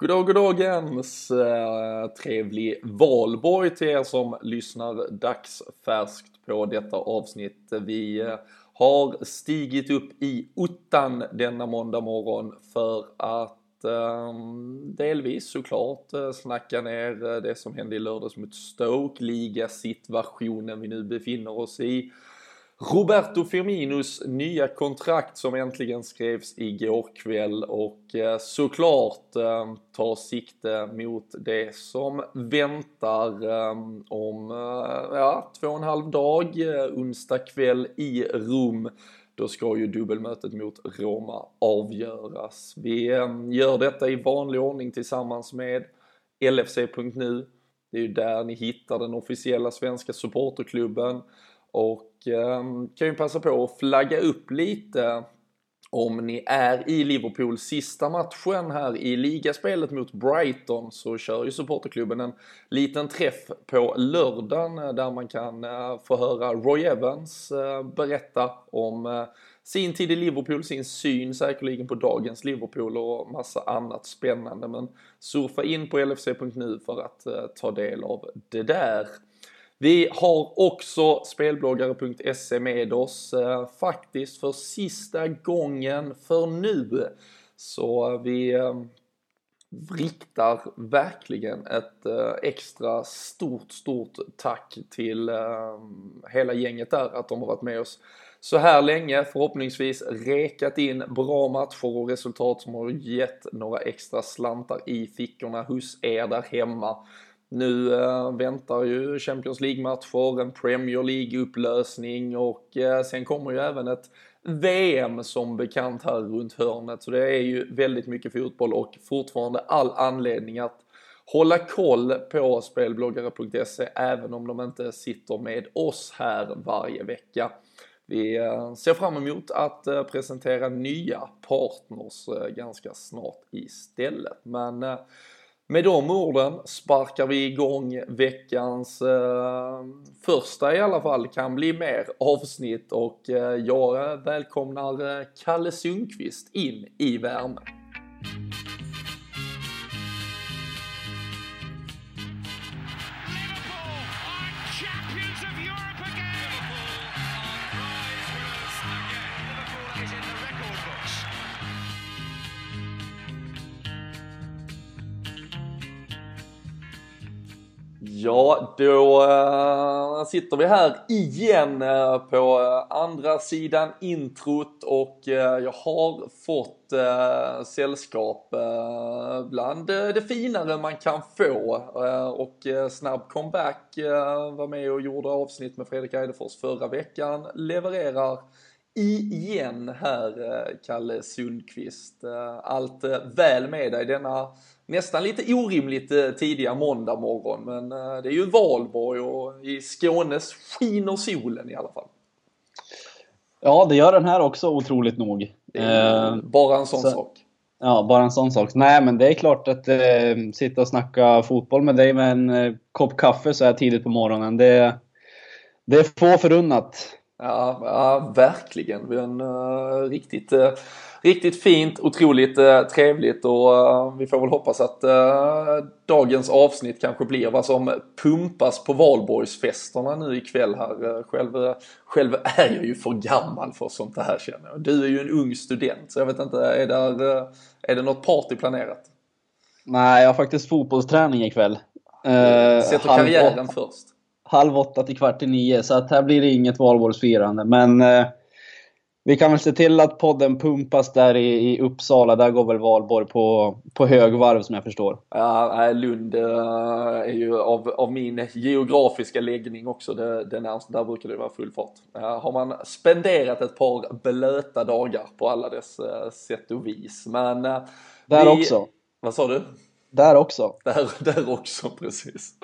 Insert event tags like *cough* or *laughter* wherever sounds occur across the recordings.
Goddag, goddagens! Eh, trevlig valborg till er som lyssnar dagsfärskt på detta avsnitt. Vi eh, har stigit upp i ottan denna måndag morgon för att eh, delvis såklart eh, snacka ner eh, det som hände i lördags mot Stoke, ligasituationen vi nu befinner oss i Roberto Firminos nya kontrakt som äntligen skrevs igår kväll och eh, såklart eh, tar sikte mot det som väntar eh, om ja, två och en halv dag, onsdag kväll i Rom. Då ska ju dubbelmötet mot Roma avgöras. Vi gör detta i vanlig ordning tillsammans med LFC.nu. Det är ju där ni hittar den officiella svenska supporterklubben. Och eh, kan ju passa på att flagga upp lite om ni är i Liverpool sista matchen här i ligaspelet mot Brighton så kör ju supporterklubben en liten träff på lördagen eh, där man kan eh, få höra Roy Evans eh, berätta om sin tid i Liverpool, sin syn säkerligen på dagens Liverpool och massa annat spännande. Men surfa in på lfc.nu för att ta del av det där. Vi har också spelbloggare.se med oss eh, faktiskt för sista gången för nu. Så eh, vi eh, riktar verkligen ett eh, extra stort, stort tack till eh, hela gänget där att de har varit med oss så här länge. Förhoppningsvis rekat in bra matcher och resultat som har gett några extra slantar i fickorna hos er där hemma. Nu äh, väntar ju Champions League-matcher, en Premier League-upplösning och äh, sen kommer ju även ett VM som bekant här runt hörnet. Så det är ju väldigt mycket fotboll och fortfarande all anledning att hålla koll på spelbloggare.se även om de inte sitter med oss här varje vecka. Vi eh, ser fram emot att presentera nya partners ganska snart istället. Men med de orden sparkar vi igång veckans eh, första i alla fall, kan bli mer avsnitt och eh, jag välkomnar eh, Kalle Sundqvist in i värmen. Ja, då äh, sitter vi här igen äh, på eh, andra sidan introt och jag har fått sällskap bland det finare man kan få och snabb comeback var med och gjorde avsnitt med Fredrik Eidefors förra veckan, levererar igen här Kalle Sundqvist. Allt väl med dig denna nästan lite orimligt eh, tidiga måndag morgon. Men eh, det är ju valborg och i Skånes skiner solen i alla fall. Ja, det gör den här också otroligt nog. Eh, bara en sån så, sak. Ja, bara en sån sak. Nej, men det är klart att sitta och snacka fotboll med dig med en kopp kaffe så här tidigt på morgonen. Det, det är få förunnat. Ja, ja verkligen. Vi har en riktigt riktigt fint, otroligt eh, trevligt och eh, vi får väl hoppas att eh, dagens avsnitt kanske blir vad som pumpas på valborgsfesterna nu ikväll här. Eh, själv, eh, själv är jag ju för gammal för sånt här känner jag. Du är ju en ung student så jag vet inte, är, där, eh, är det något party planerat? Nej, jag har faktiskt fotbollsträning ikväll. Eh, Sätter karriären först. Halv åtta till kvart i nio, så att här blir det inget valborgsfirande. Men vi kan väl se till att podden pumpas där i, i Uppsala. Där går väl Valborg på, på högvarv som jag förstår. Ja, Lund äh, är ju av, av min geografiska läggning också det, det närmaste. Där brukar det vara full fart. Äh, har man spenderat ett par blöta dagar på alla dess äh, sätt och vis. Men där vi, också. Vad sa du? Där också. Där, där också, precis.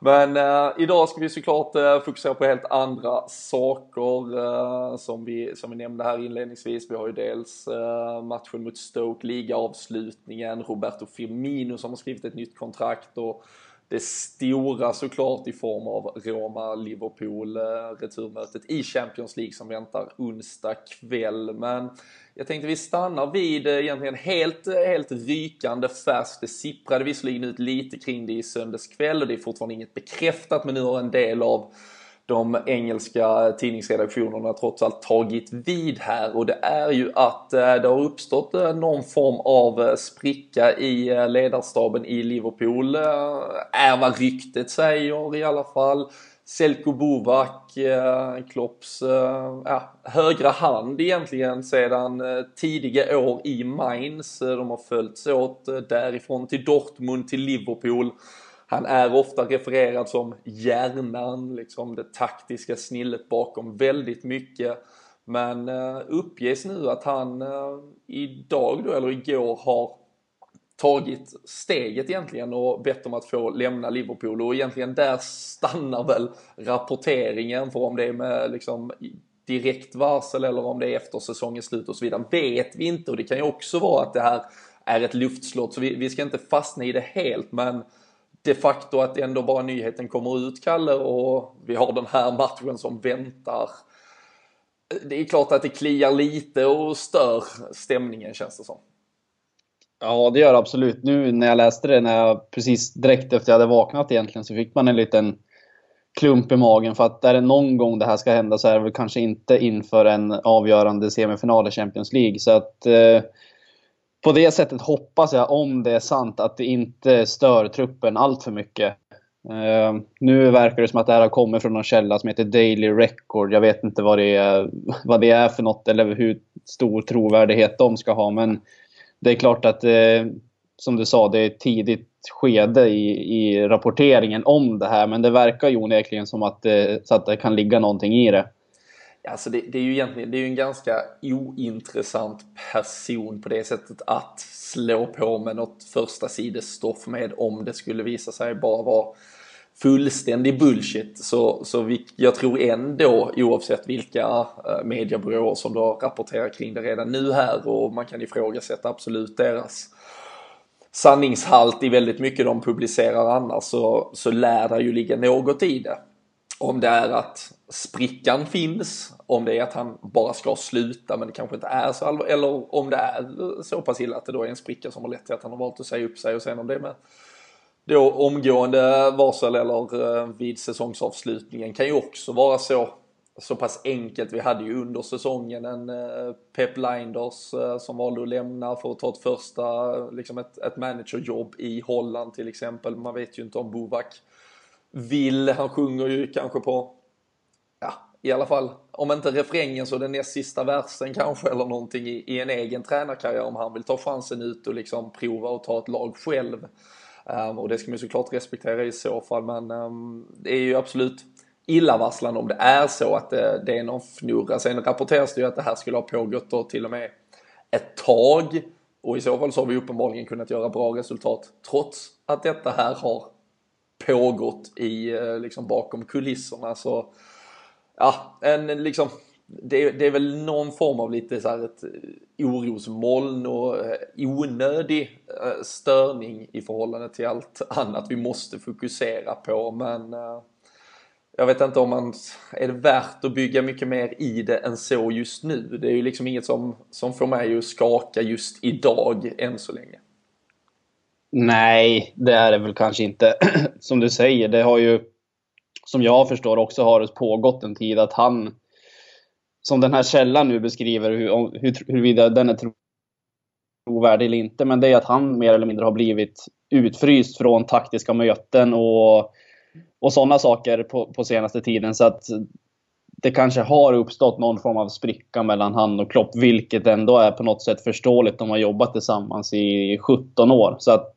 Men eh, idag ska vi såklart eh, fokusera på helt andra saker eh, som, vi, som vi nämnde här inledningsvis. Vi har ju dels eh, matchen mot Stoke, ligaavslutningen, Roberto Firmino som har skrivit ett nytt kontrakt och det stora såklart i form av Roma-Liverpool, eh, returmötet i Champions League som väntar onsdag kväll. Men jag tänkte vi stannar vid eh, egentligen helt, eh, helt rykande färskt. Det sipprade visserligen ut lite kring det i söndags kväll och det är fortfarande inget bekräftat men nu har en del av de engelska tidningsredaktionerna trots allt tagit vid här och det är ju att eh, det har uppstått eh, någon form av eh, spricka i ledarstaben i Liverpool. Är vad ryktet säger i alla fall. Selko Bovak, Klopps ja, högra hand egentligen sedan tidiga år i Mainz. De har följts åt därifrån till Dortmund till Liverpool. Han är ofta refererad som hjärnan, liksom det taktiska snillet bakom väldigt mycket. Men eh, uppges nu att han eh, idag då, eller igår, har tagit steget egentligen och bett om att få lämna Liverpool. Och egentligen där stannar väl rapporteringen för om det är med liksom direkt varsel eller om det är efter säsongens slut och så vidare vet vi inte. Och det kan ju också vara att det här är ett luftslott så vi, vi ska inte fastna i det helt. Men de facto att ändå bara nyheten kommer ut, Kalle, och vi har den här matchen som väntar. Det är klart att det kliar lite och stör stämningen känns det som. Ja, det gör det absolut. Nu när jag läste det, när jag precis direkt efter jag hade vaknat egentligen, så fick man en liten klump i magen. För att är det någon gång det här ska hända så är det väl kanske inte inför en avgörande semifinal i Champions League. Så att eh, på det sättet hoppas jag, om det är sant, att det inte stör truppen allt för mycket. Uh, nu verkar det som att det här har kommit från någon källa som heter Daily Record. Jag vet inte vad det är, vad det är för något eller hur stor trovärdighet de ska ha. Men det är klart att, uh, som du sa, det är ett tidigt skede i, i rapporteringen om det här. Men det verkar ju onekligen som att, uh, så att det kan ligga någonting i det. Alltså det, det, är ju egentligen det är ju en ganska ointressant person på det sättet att slå på med något första sidestoff med om det skulle visa sig bara vara fullständig bullshit. Så, så vi, jag tror ändå oavsett vilka eh, mediebyråer som då rapporterar kring det redan nu här och man kan ifrågasätta absolut deras sanningshalt i väldigt mycket de publicerar annars så, så lär det ju ligga något i det. Om det är att sprickan finns, om det är att han bara ska sluta men det kanske inte är så allvarligt, eller om det är så pass illa att det då är en spricka som har lett till att han har valt att säga upp sig och sen om det är med då omgående varsel eller eh, vid säsongsavslutningen kan ju också vara så så pass enkelt. Vi hade ju under säsongen en eh, Pep Linders eh, som valde att lämna för att ta ett första, liksom ett, ett managerjobb i Holland till exempel. Man vet ju inte om Bovak vill. Han sjunger ju kanske på, ja, i alla fall, om inte refrängen så den näst sista versen kanske eller någonting i, i en egen tränarkarriär om han vill ta chansen ut och liksom prova och ta ett lag själv. Um, och det ska man ju såklart respektera i så fall men um, det är ju absolut illavarslande om det är så att det, det är någon fnurra. Sen rapporteras det ju att det här skulle ha pågått då till och med ett tag och i så fall så har vi uppenbarligen kunnat göra bra resultat trots att detta här har pågått i, eh, liksom bakom kulisserna. Så ja, en liksom det, det, är väl någon form av lite så här ett eh, orosmoln och eh, onödig störning i förhållande till allt annat vi måste fokusera på. Men jag vet inte om man, är det värt att bygga mycket mer i det än så just nu? Det är ju liksom inget som, som får mig att skaka just idag än så länge. Nej, det är det väl kanske inte. *clears throat* Som du säger, det har ju, som jag förstår också, har det pågått en tid att han, som den här källan nu beskriver, hur, hur, huruvida den är trovärdig eller inte, men det är att han mer eller mindre har blivit utfryst från taktiska möten och, och sådana saker på, på senaste tiden. Så att det kanske har uppstått någon form av spricka mellan han och Klopp, vilket ändå är på något sätt förståeligt. De har jobbat tillsammans i 17 år. Så att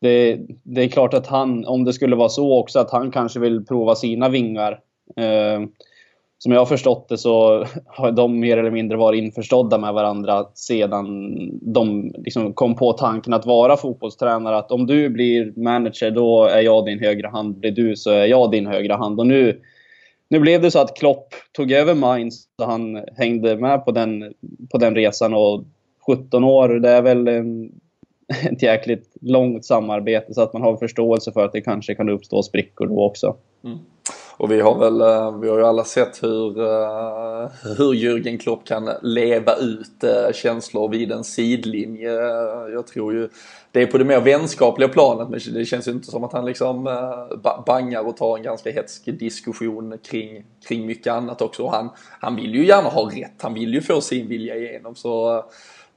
det, det är klart att han, om det skulle vara så också, att han kanske vill prova sina vingar. Eh, som jag har förstått det så *laughs* har de mer eller mindre varit införstådda med varandra sedan de liksom kom på tanken att vara fotbollstränare. Att om du blir manager, då är jag din högra hand. Blir du så är jag din högra hand. Och nu nu blev det så att Klopp tog över Mainz så han hängde med på den, på den resan och 17 år, det är väl *laughs* ett jäkligt långt samarbete så att man har förståelse för att det kanske kan uppstå sprickor då också. Mm. Och vi har väl, eh, vi har ju alla sett hur, eh, hur Jürgen Klopp kan leva ut eh, känslor vid en sidlinje. Jag tror ju det är på det mer vänskapliga planet men det känns ju inte som att han liksom bangar och tar en ganska hetsk diskussion kring, kring mycket annat också. Och han, han vill ju gärna ha rätt, han vill ju få sin vilja igenom så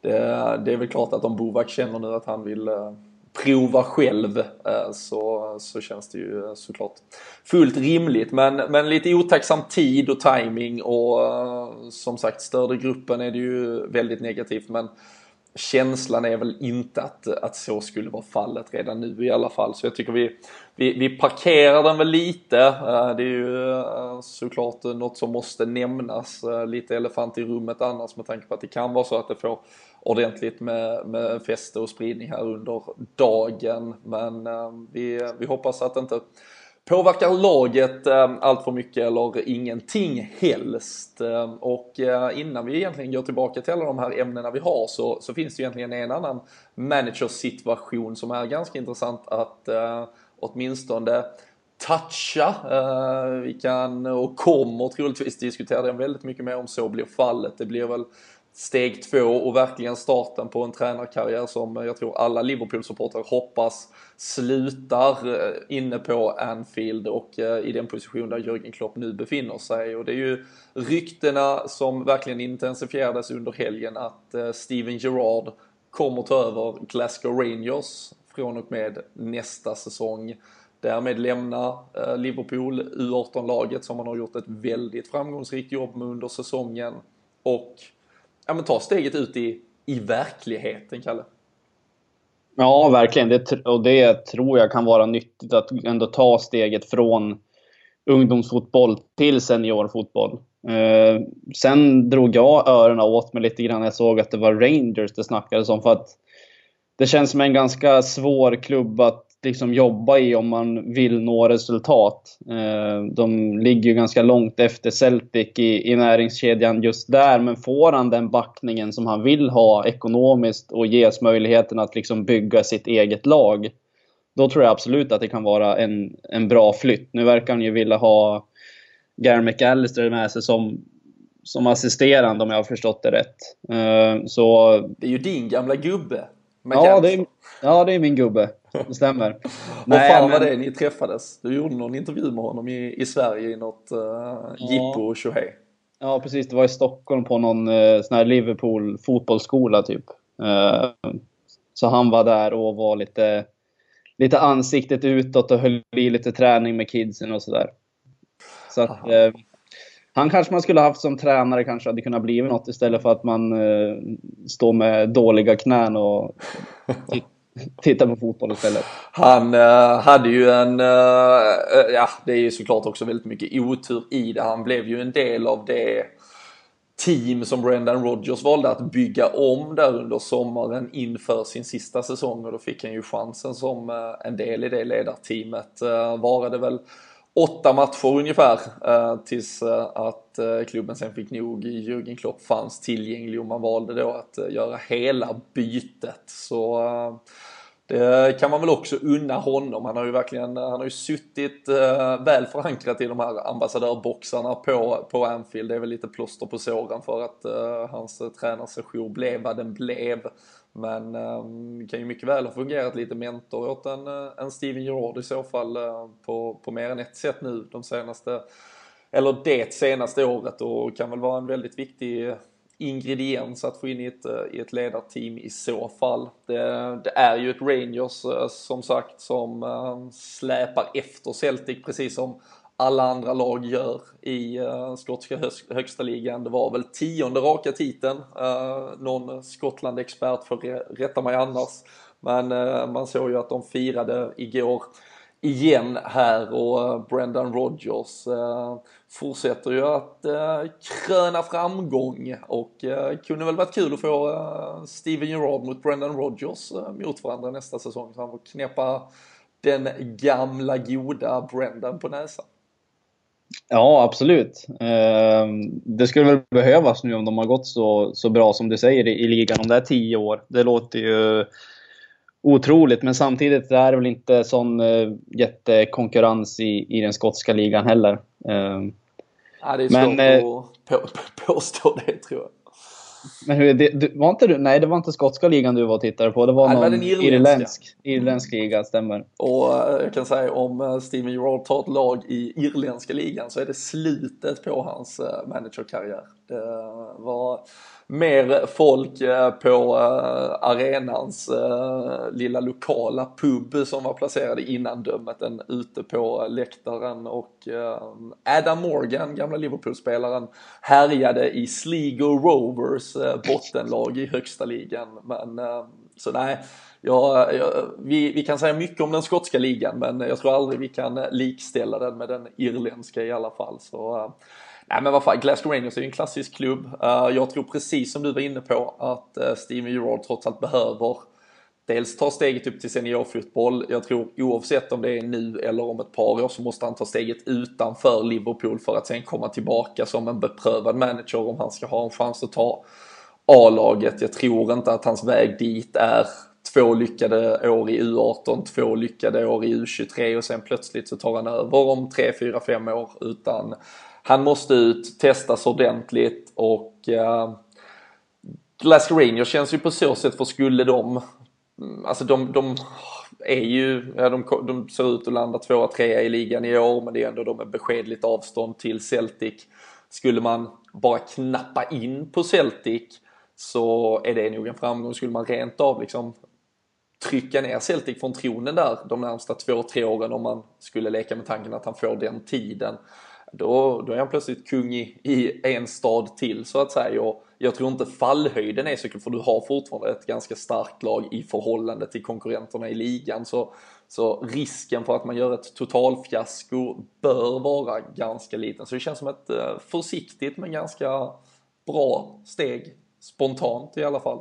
det, det är väl klart att om Bovak känner nu att han vill prova själv eh, så, så känns det ju eh, såklart fullt rimligt. Men, men lite otacksam tid och timing och eh, som sagt störde gruppen är det ju väldigt negativt men känslan är väl inte att, att så skulle vara fallet redan nu i alla fall. Så jag tycker vi, vi, vi parkerar den väl lite. Det är ju såklart något som måste nämnas. Lite elefant i rummet annars med tanke på att det kan vara så att det får ordentligt med, med fäste och spridning här under dagen. Men eh, vi, vi hoppas att det inte påverkar laget eh, allt för mycket eller ingenting helst. Eh, och eh, innan vi egentligen går tillbaka till alla de här ämnena vi har så, så finns det egentligen en annan managersituation som är ganska intressant att eh, åtminstone toucha. Eh, vi kan och kommer troligtvis diskutera den väldigt mycket mer om så blir fallet. Det blir väl steg två och verkligen starten på en tränarkarriär som jag tror alla Liverpool-supportrar hoppas slutar eh, inne på Anfield och eh, i den position där Jürgen Klopp nu befinner sig. Och det är ju ryktena som verkligen intensifierades under helgen att eh, Steven Gerrard kommer ta över Glasgow Rangers från och med nästa säsong. Därmed lämna Liverpool U18-laget som man har gjort ett väldigt framgångsrikt jobb med under säsongen och ja, men ta steget ut i, i verkligheten, Kalle. Ja, verkligen. Det, och det tror jag kan vara nyttigt att ändå ta steget från ungdomsfotboll till seniorfotboll. Eh, sen drog jag öronen åt mig lite grann när jag såg att det var Rangers det snackades om. För att det känns som en ganska svår klubb att liksom jobba i om man vill nå resultat. Eh, de ligger ju ganska långt efter Celtic i, i näringskedjan just där, men får han den backningen som han vill ha ekonomiskt och ges möjligheten att liksom bygga sitt eget lag, då tror jag absolut att det kan vara en, en bra flytt. Nu verkar han ju vilja ha Gary McAllister med sig som, som assisterande om jag har förstått det rätt. Eh, så... Det är ju din gamla gubbe. Ja det, är, ja, det är min gubbe. Det stämmer. Vad fan var det ni träffades? Du gjorde någon intervju med honom i, i Sverige i något uh, ja. jippo och tjohej. Ja, precis. Det var i Stockholm på någon uh, sån här Liverpool fotbollsskola typ. Uh, så han var där och var lite, lite ansiktet utåt och höll i lite träning med kidsen och sådär. Så att, uh, han kanske man skulle haft som tränare kanske hade kunnat bli något istället för att man står med dåliga knän och *laughs* *laughs* titta på fotboll istället. Han uh, hade ju en, uh, ja det är ju såklart också väldigt mycket otur i det. Han blev ju en del av det team som Brendan Rodgers valde att bygga om där under sommaren inför sin sista säsong och då fick han ju chansen som en del i det ledarteamet. varade väl åtta matcher ungefär eh, tills eh, att eh, klubben sen fick nog. Jürgen Klopp fanns tillgänglig och man valde då att göra hela bytet. Så det kan man väl också unna honom. Han har ju verkligen, han har ju suttit väl förankrat i de här ambassadörboxarna på, på Anfield. Det är väl lite plåster på såren för att hans tränarsession blev vad den blev. Men um, kan ju mycket väl ha fungerat lite mentor åt en, eh, en Steven Gerrard i så fall uh, på, på mer än ett sätt nu de senaste, eller det senaste året och kan väl vara en väldigt viktig ingrediens att få in i ett, eh, i ett ledarteam i så fall. Det, det är ju ett Rangers som sagt som släpar efter Celtic precis som alla andra lag gör i uh, skotska högsta ligan. Det var väl tionde raka titeln. Uh, någon Skottland-expert får rätta mig annars. Men uh, man såg ju att de firade igår igen här och Brendan Rodgers uh, fortsätter ju att uh, kröna framgång och uh, kunde väl varit kul att få uh, Steven Gerrard mot Brendan Rodgers mot varandra nästa säsong så han får knäppa den gamla goda Brendan på näsan. Ja, absolut. Ehm, det skulle väl behövas nu om de har gått så, så bra som du säger i, ligan, om det är tio år. Det låter ju otroligt. Men samtidigt är det väl inte sån uh, jättekonkurrens i, i den skotska ligan heller. Uh, ja, det är svårt men, att på, på, påstå det tror jag. Men hur, det, du, var inte du, nej, det var inte skotska ligan du var och tittade på. Det var nej, någon det var irländsk, irländsk liga, stämmer. Och uh, jag kan säga om uh, Steven Gerrard tar ett lag i irländska ligan så är det slutet på hans uh, managerkarriär. Det var mer folk eh, på eh, arenans lilla lokala pub som var placerade innan dömet än ute på läktaren och Adam Morgan, gamla Liverpool-spelaren, härjade i Sligo Rovers bottenlag i högsta ligan. Men så nej, ja, vi, vi kan säga mycket om den skotska ligan men jag tror aldrig vi kan likställa den med den irländska i alla fall. Så Nej men vad fan, Glasgow Rangers är ju en klassisk klubb. Uh, jag tror precis som du var inne på att uh, Steven Gerrard trots allt behöver dels ta steget upp till seniorfotboll. Jag tror oavsett om det är nu eller om ett par år så måste han ta steget utanför Liverpool för att sen komma tillbaka som en beprövad manager om han ska ha en chans att ta A-laget. Jag tror inte att hans väg dit är två lyckade år i U18, två lyckade år i U23 och sen plötsligt så tar han över om tre, fyra, fem år utan han måste ut, testas ordentligt och eh, Glasgow Rangers känns ju på så sätt för skulle de, alltså de, de är ju, ja, de, de ser ut att landa tvåa, trea i ligan i år men det är ändå de med beskedligt avstånd till Celtic. Skulle man bara knappa in på Celtic så är det nog en framgång. Skulle man rent av liksom trycka ner Celtic från tronen där de närmsta två, tre åren om man skulle leka med tanken att han får den tiden då, då är han plötsligt kung i, i en stad till så att säga. Och jag tror inte fallhöjden är så kul för du har fortfarande ett ganska starkt lag i förhållande till konkurrenterna i ligan. Så, så risken för att man gör ett totalfiasko bör vara ganska liten. Så det känns som ett eh, försiktigt men ganska bra steg. Spontant i alla fall.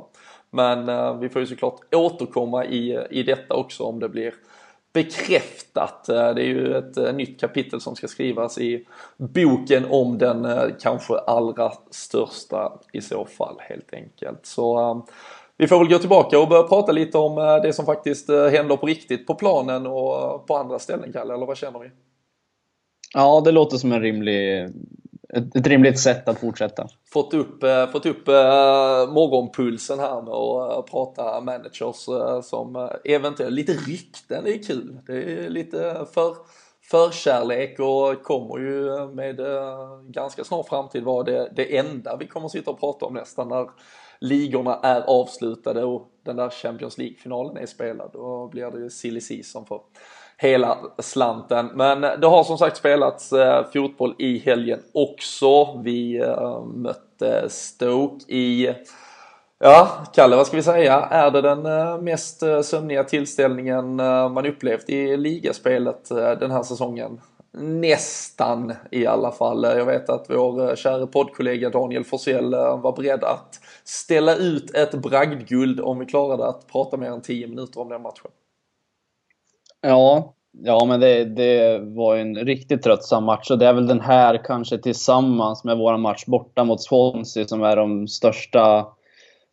Men eh, vi får ju såklart återkomma i, i detta också om det blir bekräftat. Eh, det är ju ett eh, nytt kapitel som ska skrivas i boken om den eh, kanske allra största i så fall helt enkelt. Så vi får väl gå tillbaka och börja prata lite om det som faktiskt händer på riktigt på planen och på andra ställen Kalle, eller vad känner vi? Ja, det låter som en rimlig ett, ett rimligt sätt att fortsätta. Fått upp, eh, fått upp eh, morgonpulsen här med att eh, prata managers som eventuellt, lite rykten är kul. Det är lite för förkärlek och kommer ju med ganska snar framtid vara det, det enda vi kommer sitta och prata om nästan när ligorna är avslutade och den där Champions League-finalen är spelad. Då blir det ju silly season för hela slanten. Men det har som sagt spelats eh, fotboll i helgen också. Vi eh, mötte Stoke i Ja, Kalle, vad ska vi säga? Är det den eh, mest eh, sömniga tillställningen eh, man upplevt i ligaspelet eh, den här säsongen? Nästan i alla fall. Jag vet att vår eh, kära poddkollega Daniel Forsell var beredd att ställa ut ett bragdguld om vi klarade att prata mer än 10 minuter om den matchen. Ja, ja men det, det var en riktigt tröttsam match och det är väl den här kanske tillsammans med vår match borta mot Swansea som är de största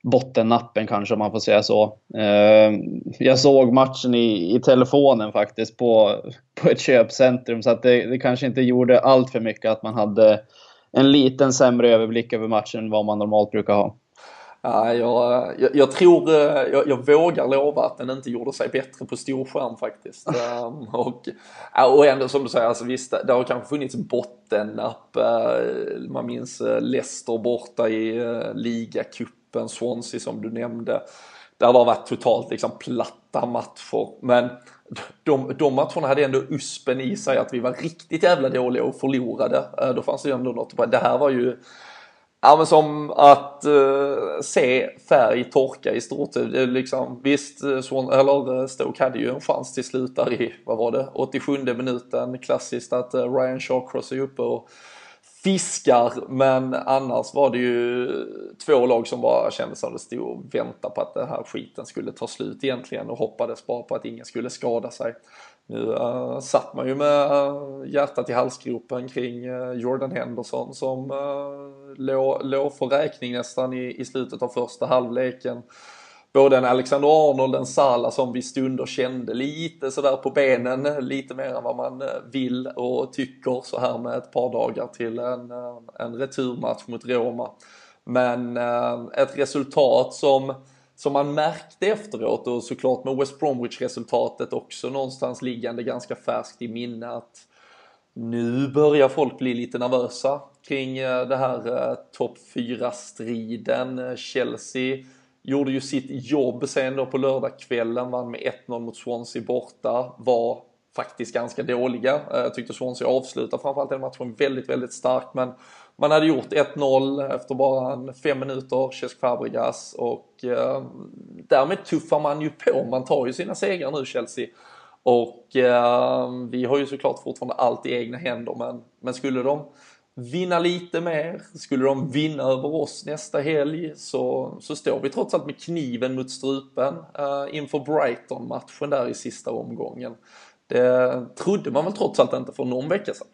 bottennappen kanske om man får säga så. Eh, jag såg matchen i, i telefonen faktiskt på, *laughs* på ett köpcentrum så att det, det kanske inte gjorde allt för mycket att man hade en liten sämre överblick över matchen än vad man normalt brukar ha. Ja, jag, jag, jag tror, eh, jag, jag, vågar lova att den inte gjorde sig bättre på storskärm faktiskt. um, *laughs* och, och ändå som du säger, alltså visst det har kanske funnits bottennapp. Uh, man minns uh, Leicester borta i uh, ligacupen, Swansea som du nämnde. Där det har varit totalt liksom platta matcher. Men de, de matcherna hade ändå uspen i sig att vi var riktigt jävla dåliga och förlorade. Då fanns det ju ändå något, det här var ju Ja men som att uh, se färg torka i stort sett. Liksom, visst, eh, Swan, eller eh, Stoke hade ju en chans till slut där i, vad var det, 87 minuten. Klassiskt att uh, Ryan Shawcross är uppe och fiskar. Men annars var det ju två lag som bara kände som det stod och väntade på att den här skiten skulle ta slut egentligen och hoppades bara på att ingen skulle skada sig. Nu uh, satt man ju med uh, hjärtat i halsgropen kring uh, Jordan Henderson som uh, låg, låg för räkning nästan i, i slutet av första halvleken. både en Alexander Arnold, en Salah som vi stunder kände lite sådär på benen, lite mer än vad man vill och tycker så här med ett par dagar till en, en returmatch mot Roma. Men ett resultat som, som man märkte efteråt och såklart med West Bromwich-resultatet också någonstans liggande ganska färskt i minne att nu börjar folk bli lite nervösa kring eh, det här eh, topp 4-striden. Chelsea gjorde ju sitt jobb sen då på lördagskvällen, vann med 1-0 mot Swansea borta, var faktiskt ganska dåliga. Eh, jag tyckte Swansea avslutade framförallt den matchen väldigt, väldigt starkt, men man hade gjort 1-0 efter bara fem minuter, Cesc Fabregas och eh, därmed tuffar man ju på. Man tar ju sina segrar nu Chelsea. Och eh, vi har ju såklart fortfarande allt i egna händer men, men skulle de vinna lite mer. Skulle de vinna över oss nästa helg så, så står vi trots allt med kniven mot strupen eh, inför Brighton-matchen där i sista omgången. Det trodde man väl trots allt inte för någon vecka sedan.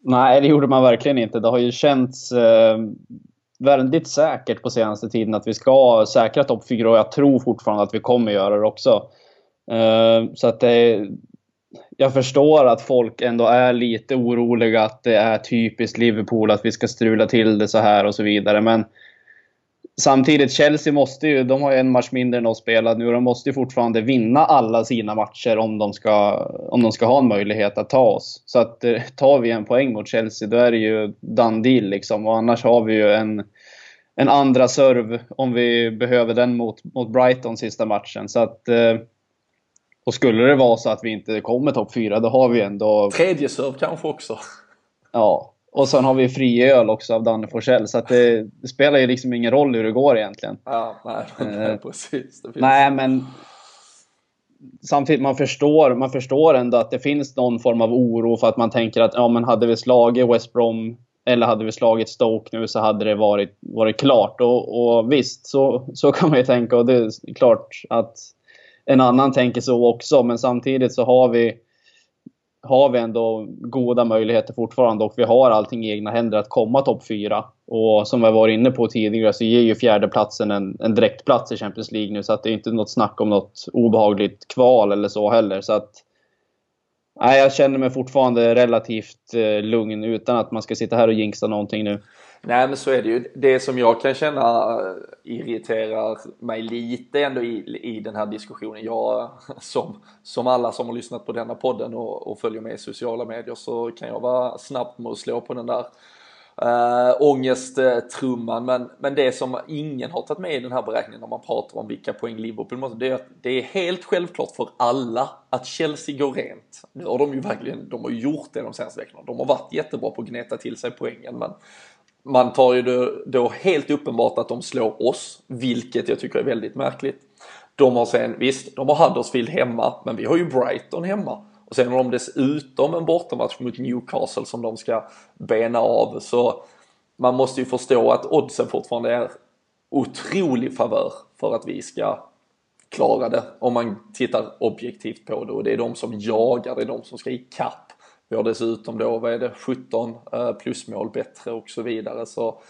Nej, det gjorde man verkligen inte. Det har ju känts eh, väldigt säkert på senaste tiden att vi ska säkra topp 4 och jag tror fortfarande att vi kommer göra det också. Eh, så att det, jag förstår att folk ändå är lite oroliga att det är typiskt Liverpool att vi ska strula till det så här och så vidare. Men samtidigt, Chelsea måste ju, de har ju en match mindre än oss spelat nu och de måste ju fortfarande vinna alla sina matcher om de ska, om de ska ha en möjlighet att ta oss. Så att eh, tar vi en poäng mot Chelsea, då är det ju done deal liksom. Och annars har vi ju en, en andra serv om vi behöver den mot, mot Brighton sista matchen. Så att eh, och skulle det vara så att vi inte kommer topp 4, då har vi ändå... Tredje serv kanske också. Ja. Och sen har vi fri öl också av Danne Forsell. Så att det, det, spelar ju liksom ingen roll hur det går egentligen. Ja, nej, *laughs* nej eh, precis. Nej, men samtidigt man förstår, man förstår ändå att det finns någon form av oro för att man tänker att ja, men hade vi slagit West Brom eller hade vi slagit Stoke nu så hade det varit, varit klart. Och, och visst, så, så kan man ju tänka. Och det är klart att en annan tänker så också. Men samtidigt så har vi, har vi ändå goda möjligheter fortfarande och vi har allting i egna händer att komma topp 4. Och som jag var inne på tidigare så ger ju fjärdeplatsen en, en direktplats i Champions League nu så att det är inte något snack om något obehagligt kval eller så heller. Så att, nej, jag känner mig fortfarande relativt eh, lugn utan att man ska sitta här och jinxa någonting nu. Nej men så är det ju. Det som jag kan känna eh, irriterar mig lite ändå i, i den här diskussionen. Jag *laughs* som, som alla som har lyssnat på denna podden och, och följer med i sociala medier så kan jag vara snabbt med att slå på den där äh, ångesttrumman. Men, men det som ingen har tagit med i den här beräkningen när man pratar om vilka poäng Liverpool måste, det är att det är helt självklart för alla att Chelsea går rent. Nu har de ju verkligen, de har gjort det de senaste veckorna. De har varit jättebra på att gneta till sig poängen men man tar ju då, då helt uppenbart att de slår oss, vilket jag tycker är väldigt märkligt. De har sen, visst, de har Huddersfield hemma, men vi har ju Brighton hemma. Och sen har de dessutom en bortamatch mot Newcastle som de ska bena av. Så man måste ju förstå att oddsen fortfarande är otrolig favör för att vi ska klara det. Om man tittar objektivt på det och det är de som jagar, det är de som ska ikapp vi har dessutom då, vad är det, 17 eh, plusmål bättre och så vidare. Så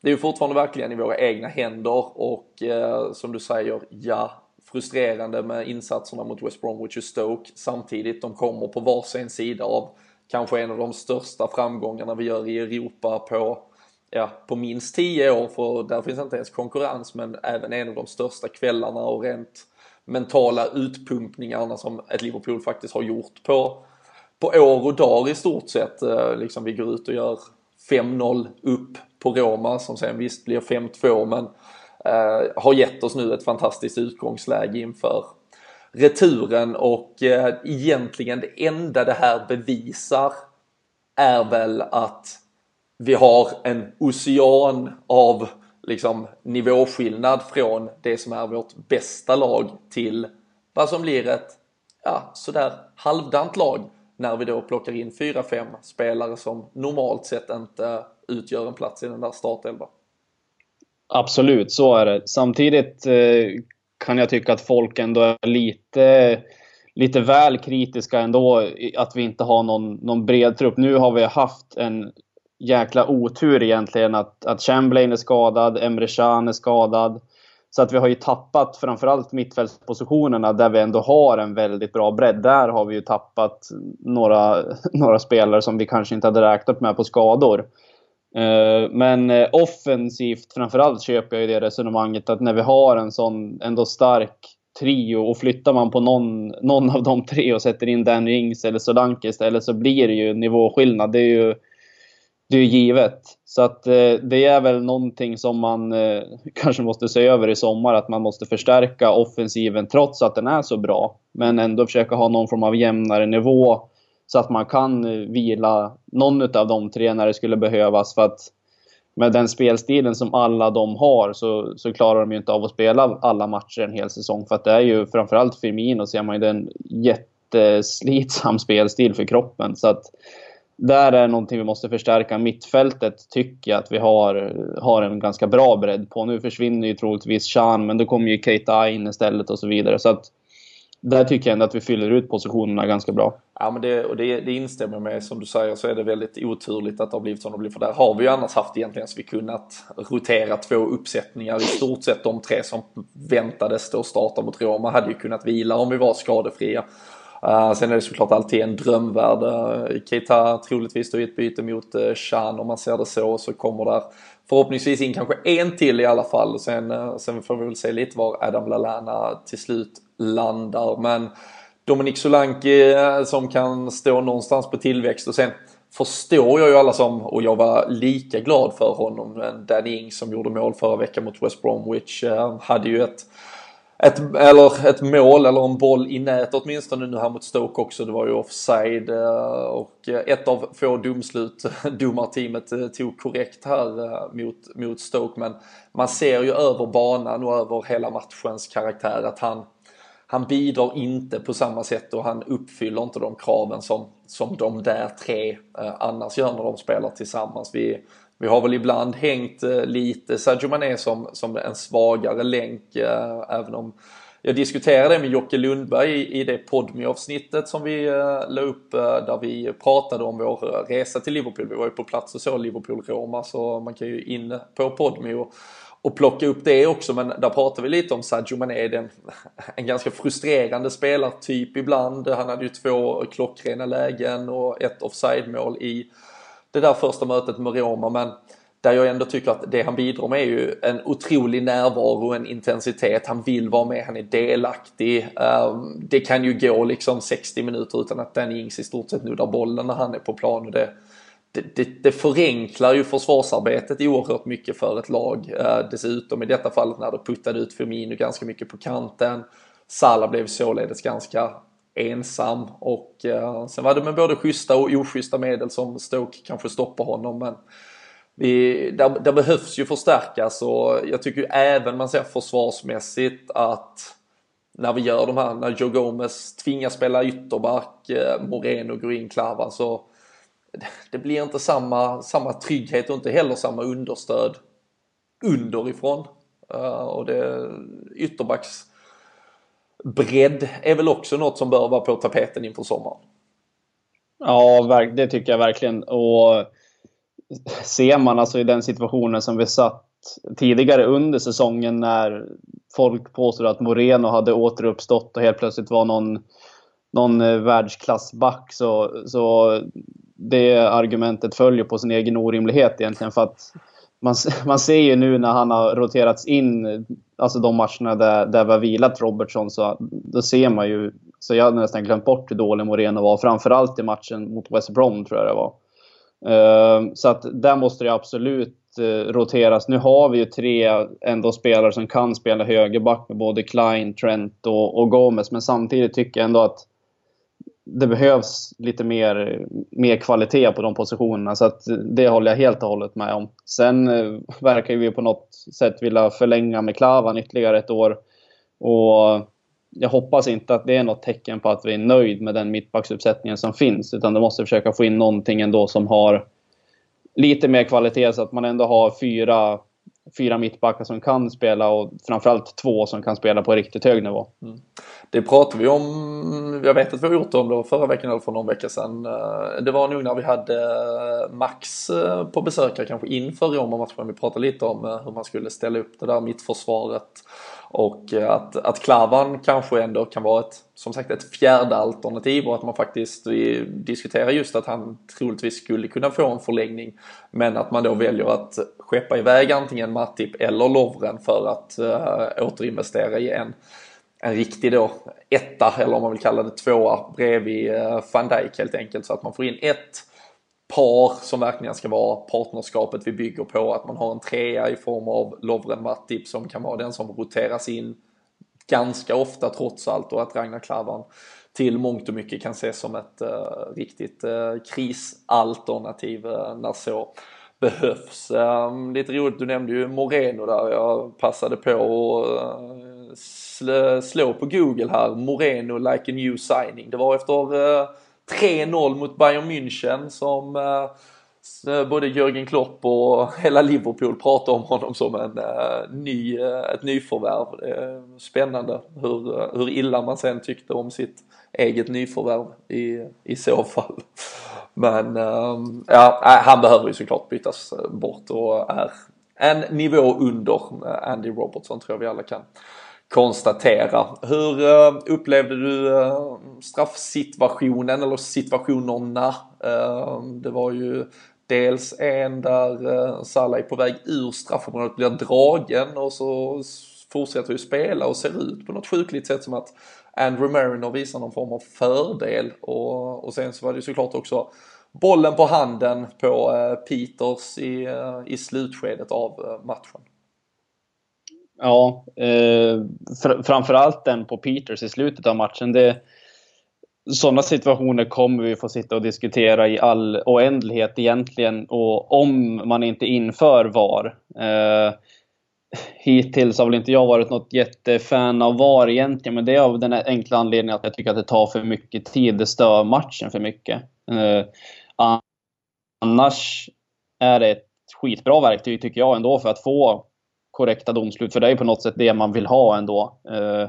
det är ju fortfarande verkligen i våra egna händer och eh, som du säger, ja, frustrerande med insatserna mot West Bromwich och Stoke. Samtidigt, de kommer på varsin sida av kanske en av de största framgångarna vi gör i Europa på, ja, på minst 10 år. För där finns inte ens konkurrens, men även en av de största kvällarna och rent mentala utpumpningarna som ett Liverpool faktiskt har gjort på på år och dag i stort sett. Eh, liksom vi går ut och gör 5-0 upp på Roma som sen visst blir 5-2 men eh, har gett oss nu ett fantastiskt utgångsläge inför returen och eh, egentligen det enda det här bevisar är väl att vi har en ocean av liksom nivåskillnad från det som är vårt bästa lag till vad som blir ett ja, sådär halvdant lag när vi då plockar in 4-5 spelare som normalt sett inte utgör en plats i den där startelvan. Absolut, så är det. Samtidigt eh, kan jag tycka att folk ändå är lite, lite väl kritiska ändå att vi inte har någon, någon bred trupp. Nu har vi haft en jäkla otur egentligen att, att Chamberlain är skadad, Emre Can är skadad. Så att vi har ju tappat framförallt mittfältspositionerna där vi ändå har en väldigt bra bredd. Där har vi ju tappat några, *laughs* några spelare som vi kanske inte hade räknat med på skador. Eh, men eh, offensivt framförallt köper jag ju det resonemanget att när vi har en sån ändå stark trio och flyttar man på någon, någon av de tre och sätter in Dan Rings eller Solanke istället så blir det ju nivåskillnad. Det är ju, det är givet. Så att eh, det är väl någonting som man eh, *laughs* kanske måste se över i sommar. Att man måste förstärka offensiven trots att den är så bra. Men ändå försöka ha någon form av jämnare nivå. Så att man kan eh, vila någon av de tre när det skulle behövas. För att med den spelstilen som alla de har så, så klarar de ju inte av att spela alla matcher en hel säsong. För att det är ju framförallt Firmino ser man ju en jätteslitsam spelstil för kroppen. Så att där är någonting vi måste förstärka. Mittfältet tycker jag att vi har, har en ganska bra bredd på. Nu försvinner ju troligtvis Chan, men då kommer ju Keita in istället och så vidare. Så att där tycker jag ändå att vi fyller ut positionerna ganska bra. Ja men det, och det, det instämmer jag med. Som du säger så är det väldigt oturligt att det har blivit som det blivit. För där har vi ju annars haft egentligen så vi kunnat rotera två uppsättningar. I stort sett de tre som väntades då starta mot Roma hade ju kunnat vila om vi var skadefria. Uh, sen är det såklart alltid en drömvärld. Uh, Keita troligtvis då i ett byte mot uh, Chan om man ser det så så kommer där förhoppningsvis in kanske en till i alla fall. Sen, sen får vi väl se lite var Adam Lallana till slut landar. Men Dominik Solanke som kan stå någonstans på tillväxt och sen förstår jag ju alla som, och jag var lika glad för honom, Danny Ing som gjorde mål förra veckan mot West Bromwich, hade ju ett ett, eller ett mål eller en boll i nät åtminstone nu här mot Stoke också. Det var ju offside eh, och eh, ett av få domslut *laughs* domarteamet eh, tog korrekt här mot, mot Stoke. Men man ser ju över banan och över hela matchens karaktär att han, han bidrar inte på samma sätt och han uppfyller inte de kraven som, som de där tre annars gör när de spelar tillsammans. Vi, vi har väl ibland hängt eh, lite Sadio Mané som, som en svagare länk, eh, även om jag diskuterade det med Jocke Lundberg i, i det podmi avsnittet som vi eh, la upp eh, där vi pratade om vår resa till Liverpool. Vi var ju på plats och så Liverpool-Roma så man kan ju in på podmi och, och plocka upp det också. Men där pratade vi lite om Sadio Mané, den, *laughs* en ganska frustrerande spelartyp ibland. Han hade ju två klockrena lägen och ett offside-mål i det där första mötet med Roma men där jag ändå tycker att det han bidrar med är ju en otrolig närvaro, en intensitet. Han vill vara med, han är delaktig. Ehm, det kan ju gå liksom 60 minuter utan att Danny Ings i stort sett nuddar bollen när han är på plan. Och det, det, det, det förenklar ju försvarsarbetet oerhört mycket för ett lag. Ehm, dessutom i detta fallet när det puttade ut Firmino ganska mycket på kanten. Salah blev således ganska ensam och eh, sen var det med både schyssta och oschyssta medel som Stoke kanske stoppar honom men vi, där, där behövs ju förstärkas och jag tycker ju även man ser försvarsmässigt att när vi gör de här, när Joe Gomez tvingas spela ytterback, eh, Moreno går in, Klava så det blir inte samma, samma trygghet och inte heller samma understöd underifrån. Uh, och det ytterbacks bredd är väl också något som bör vara på tapeten inför sommaren. Ja, det tycker jag verkligen. Och ser man alltså i den situationen som vi satt tidigare under säsongen när folk påstod att Moreno hade återuppstått och helt plötsligt var någon, någon eh, världsklassback så, så det argumentet följer på sin egen orimlighet egentligen. För att man, man ser ju nu när han har roterats in, alltså de matcherna där, där vi har vilat Robertson, så då ser man ju, så jag hade nästan glömt bort hur dålig Moreno var. Framförallt i matchen mot West Brom tror jag det var. Ehm, så att där måste det absolut eh, roteras. Nu har vi ju tre ändå spelare som kan spela högerback med både Klein, Trent och, och Gomez. Men samtidigt tycker jag ändå att det behövs lite mer, mer kvalitet på de positionerna. Så att det håller jag helt och hållet med om. Sen eh, verkar vi på något sätt vilja förlänga med Klavan ytterligare ett år. Och jag hoppas inte att det är något tecken på att vi är nöjd med den mittbacksuppsättningen som finns. Utan du måste försöka få in någonting ändå som har lite mer kvalitet så att man ändå har fyra fyra mittbackar som kan spela och framförallt två som kan spela på riktigt hög nivå. Mm. Det pratade vi om, jag vet att vi har gjort det om det förra veckan eller för någon vecka sedan. Eh, det var nog när vi hade eh, Max eh, på besök här kanske inför Roma-matchen. Vi pratade lite om hur man skulle ställa upp det där mittförsvaret. Och eh, att, att Klavan kanske ändå kan vara ett, som sagt ett fjärde alternativ och att man faktiskt eh, diskuterar just att han troligtvis skulle kunna få en förlängning. Men att man då väljer att skeppa iväg antingen Matip eller Lovren för att uh, återinvestera i en en riktig då etta eller om man vill kalla det tvåa bredvid uh, van Dijk helt enkelt så att man får in ett par som verkligen ska vara partnerskapet vi bygger på. Att man har en trea i form av Lovren Matip som kan vara den som roteras in ganska ofta trots allt och att Ragnar Klavan till mångt och mycket kan ses som ett uh, riktigt uh, krisalternativ uh, när så behövs. Um, lite roligt, du nämnde ju Moreno där. Jag passade på att uh, slå, slå på Google här. Moreno like a new signing. Det var efter uh, 3-0 mot Bayern München som eh, både Jörgen Klopp och *laughs* hela Liverpool pratar om honom som en eh, ny, eh, ett nyförvärv. Spännande hur, hur illa man sen tyckte om sitt eget nyförvärv i, i så fall. *laughs* Men ja, han behöver ju såklart bytas bort och är en nivå under Andy Robertson tror jag vi alla kan konstatera. Hur eh, upplevde du eh, straffsituationen eller situationerna? Eh, det var ju dels en där Salah är på väg ur straffområdet, blir dragen och så fortsätter ju spela och ser ut på något sjukligt sätt som att Andrew Mariner visar någon form av fördel och, och sen så var det såklart också bollen på handen på Peters i, i slutskedet av matchen. Ja, eh, fr framförallt den på Peters i slutet av matchen. Det, sådana situationer kommer vi få sitta och diskutera i all oändlighet egentligen och om man inte inför VAR. Eh, hittills har väl inte jag varit något jättefan av VAR egentligen, men det är av den enkla anledningen att jag tycker att det tar för mycket tid. Det stör matchen för mycket. Eh, annars är det ett skitbra verktyg tycker jag ändå för att få korrekta domslut. För det är på något sätt det man vill ha ändå. Eh,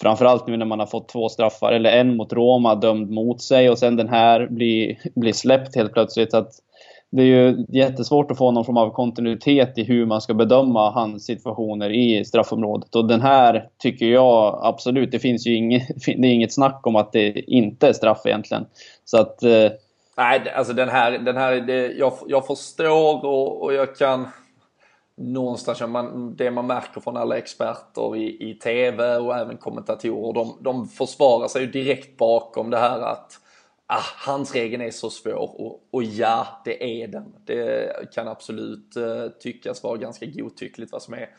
framförallt nu när man har fått två straffar, eller en mot Roma dömd mot sig och sen den här blir, blir släppt helt plötsligt. att det är ju jättesvårt att få någon form av kontinuitet i hur man ska bedöma hans situationer i straffområdet. Och den här tycker jag absolut, det finns ju inget, *laughs* det är inget snack om att det inte är straff egentligen. Så att... Eh... Nej, alltså den här, den här det, jag, jag förstår och, och jag kan någonstans, man, det man märker från alla experter i, i tv och även kommentatorer, de, de försvarar sig ju direkt bakom det här att ah, handsregeln är så svår och, och, ja, det är den. Det kan absolut eh, tyckas vara ganska godtyckligt vad som är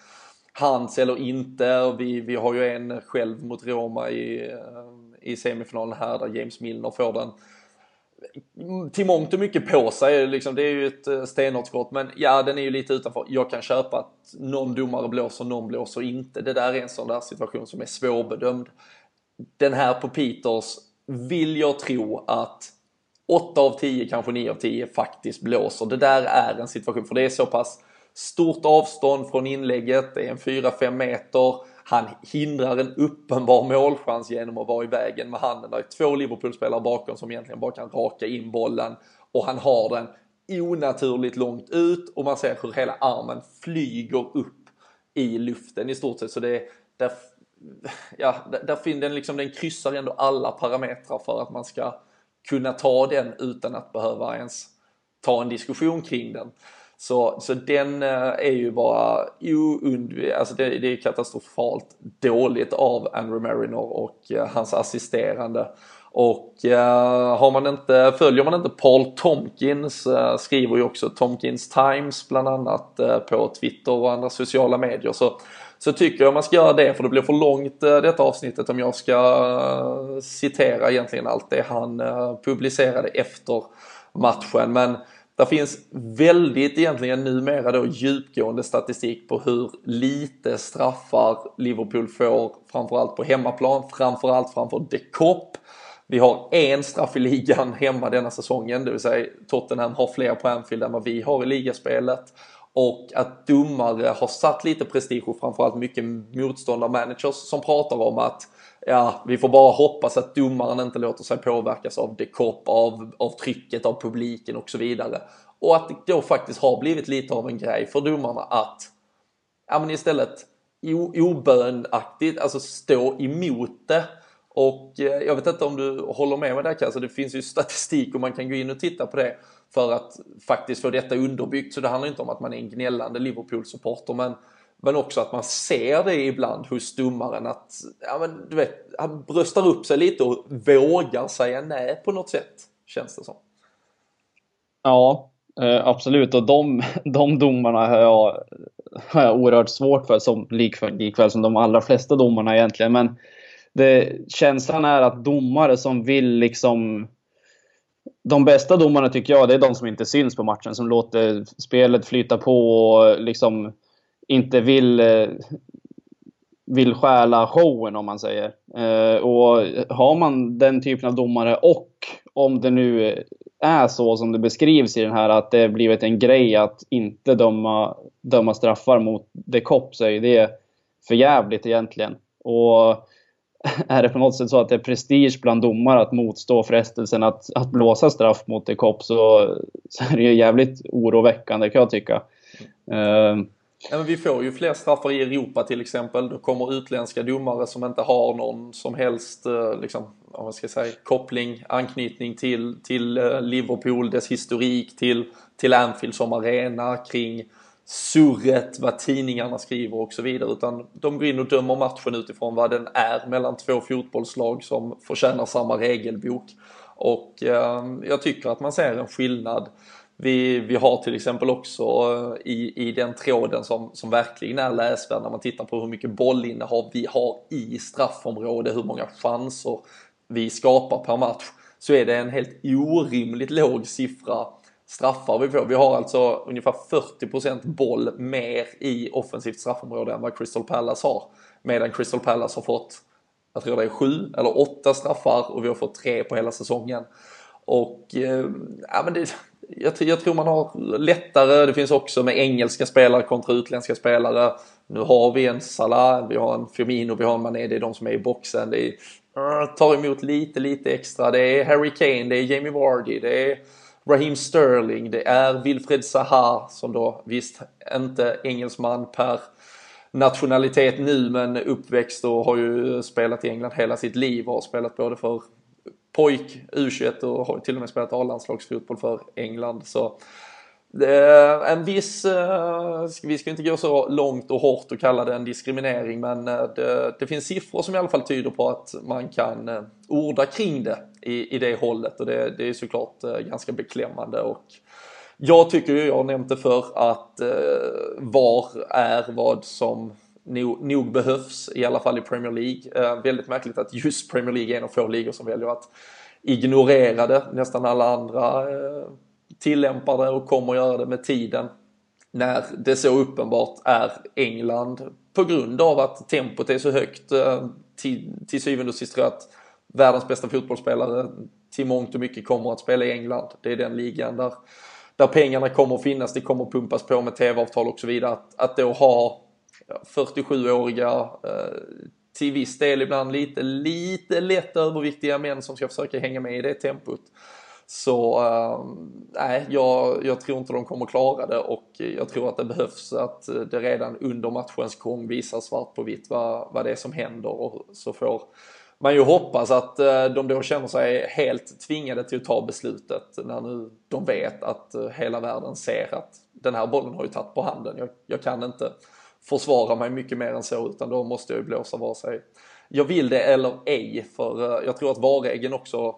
hans eller inte. Och vi, vi har ju en själv mot Roma i, eh, i semifinalen här där James Milner får den till mångt och mycket på sig. Liksom, det är ju ett eh, stenhårt skott, men ja, den är ju lite utanför. Jag kan köpa att någon domare blåser, någon blåser inte. Det där är en sån där situation som är svårbedömd. Den här på Peters vill jag tro att 8 av 10, kanske 9 av 10 faktiskt blåser. Det där är en situation, för det är så pass stort avstånd från inlägget, det är en 4-5 meter. Han hindrar en uppenbar målchans genom att vara i vägen med handen. Det är två Liverpool-spelare bakom som egentligen bara kan raka in bollen och han har den onaturligt långt ut och man ser hur hela armen flyger upp i luften i stort sett. Så det, där ja, där finns den liksom, den kryssar ändå alla parametrar för att man ska kunna ta den utan att behöva ens ta en diskussion kring den. Så, så den eh, är ju bara oundviklig, alltså det, det är katastrofalt dåligt av Andrew Mariner och eh, hans assisterande. Och eh, har man inte, följer man inte Paul Tomkins, skriver ju också Tomkins Times bland annat på Twitter och andra sociala medier så så tycker jag man ska göra det för det blir för långt detta avsnittet om jag ska citera egentligen allt det han publicerade efter matchen. Men det finns väldigt egentligen numera då djupgående statistik på hur lite straffar Liverpool får framförallt på hemmaplan, framförallt framför De Kopp. Vi har en straff i ligan hemma denna säsongen, det vill säga Tottenham har fler på Anfield än vad vi har i ligaspelet. och att domare har satt lite prestige och framförallt mycket motståndarmanagers som pratar om att ja, vi får bara hoppas att domaren inte låter sig påverkas av deKopp, av, av trycket, av publiken och så vidare. Och att det då faktiskt har blivit lite av en grej för domarna att ja, men istället obönaktigt, alltså stå emot det. Och eh, jag vet inte om du håller med mig där Kasse, det finns ju statistik och man kan gå in och titta på det för att faktiskt få detta underbyggt. Så det handlar inte om att man är en gnällande Liverpool-supporter men, men också att man ser det ibland hos domaren att ja, men, du vet, han bröstar upp sig lite och vågar säga nej på något sätt, känns det som. Ja, eh, absolut. Och de, *laughs* de domarna har jag, har jag oerhört svårt för, som likväl, likväl som de allra flesta domarna egentligen. Men det, känslan är att domare som vill liksom de bästa domarna tycker jag, det är de som inte syns på matchen. Som låter spelet flyta på och liksom inte vill, eh, vill stjäla showen om man säger. Eh, och har man den typen av domare och om det nu är så som det beskrivs i den här att det blivit en grej att inte döma, döma straffar mot The Cop så är det för jävligt egentligen. Och *laughs* är det på något sätt så att det är prestige bland domare att motstå frestelsen att, att blåsa straff mot en kopp så, så är det ju jävligt oroväckande kan jag tycka. Mm. Uh, ja, men vi får ju fler straffar i Europa till exempel. Då kommer utländska domare som inte har någon som helst eh, liksom, om ska säga, koppling, anknytning till, till eh, Liverpool, dess historik, till, till Anfield som arena, kring surret, vad tidningarna skriver och så vidare utan de går in och dömer matchen utifrån vad den är mellan två fotbollslag som förtjänar samma regelbok. Och eh, jag tycker att man ser en skillnad. Vi, vi har till exempel också eh, i, i den tråden som, som verkligen är läsvärd när man tittar på hur mycket bollinnehav vi har i straffområde, hur många chanser vi skapar per match, så är det en helt orimligt låg siffra straffar vi får. Vi har alltså ungefär 40% boll mer i offensivt straffområde än vad Crystal Palace har. Medan Crystal Palace har fått, jag tror det är sju eller åtta straffar och vi har fått tre på hela säsongen. Och eh, ja, men det, jag, jag, tror man har lättare, det finns också med engelska spelare kontra utländska spelare. Nu har vi en Salah, vi har en Firmino, vi har en Mané, det är de som är i boxen. Det är, ah, tar emot lite, lite extra. Det är Harry Kane, det är Jamie Vardy, det är Raheem Sterling, det är Wilfred Zaha som då visst inte engelsman per nationalitet nu men uppväxt och har ju spelat i England hela sitt liv och har spelat både för pojk, U21 och har till och med spelat A-landslagsfotboll för England. Så en viss, eh, vi ska inte gå så långt och hårt och kalla det en diskriminering men eh, det, det, finns siffror som i alla fall tyder på att man kan eh, orda kring det i, i det hållet och det, det är såklart eh, ganska beklämmande. Och jag tycker ju, jag har nämnt det för att eh, VAR är vad som nog, nog, behövs, i alla fall i Premier League. Eh, väldigt märkligt att just Premier League är en av få ligor som väljer att ignorera det. Nästan alla andra eh, tillämpar det och kommer göra det med tiden. När det så uppenbart är England på grund av att tempot är så högt. Eh, till, till syvende och sist tror jag att världens bästa fotbollsspelare till mångt och mycket kommer att spela i England. Det är den ligan där, där pengarna kommer att finnas. Det kommer att pumpas på med tv-avtal och så vidare. Att, att då ha 47-åriga, eh, till viss del ibland lite, lite lätt överviktiga män som ska försöka hänga med i det tempot. Så äh, nej, jag, jag, tror inte de kommer klara det och jag tror att det behövs att det redan under matchens gång visar svart på vitt vad, vad det är som händer och så får man ju hoppas att eh, de då känner sig helt tvingade till att ta beslutet när nu de vet att hela världen ser att den här bollen har ju tagit på handen. Jag, jag kan inte försvara mig mycket mer än så utan då måste jag ju blåsa vare sig jag vill det eller ej för eh, jag tror att VAR-regeln också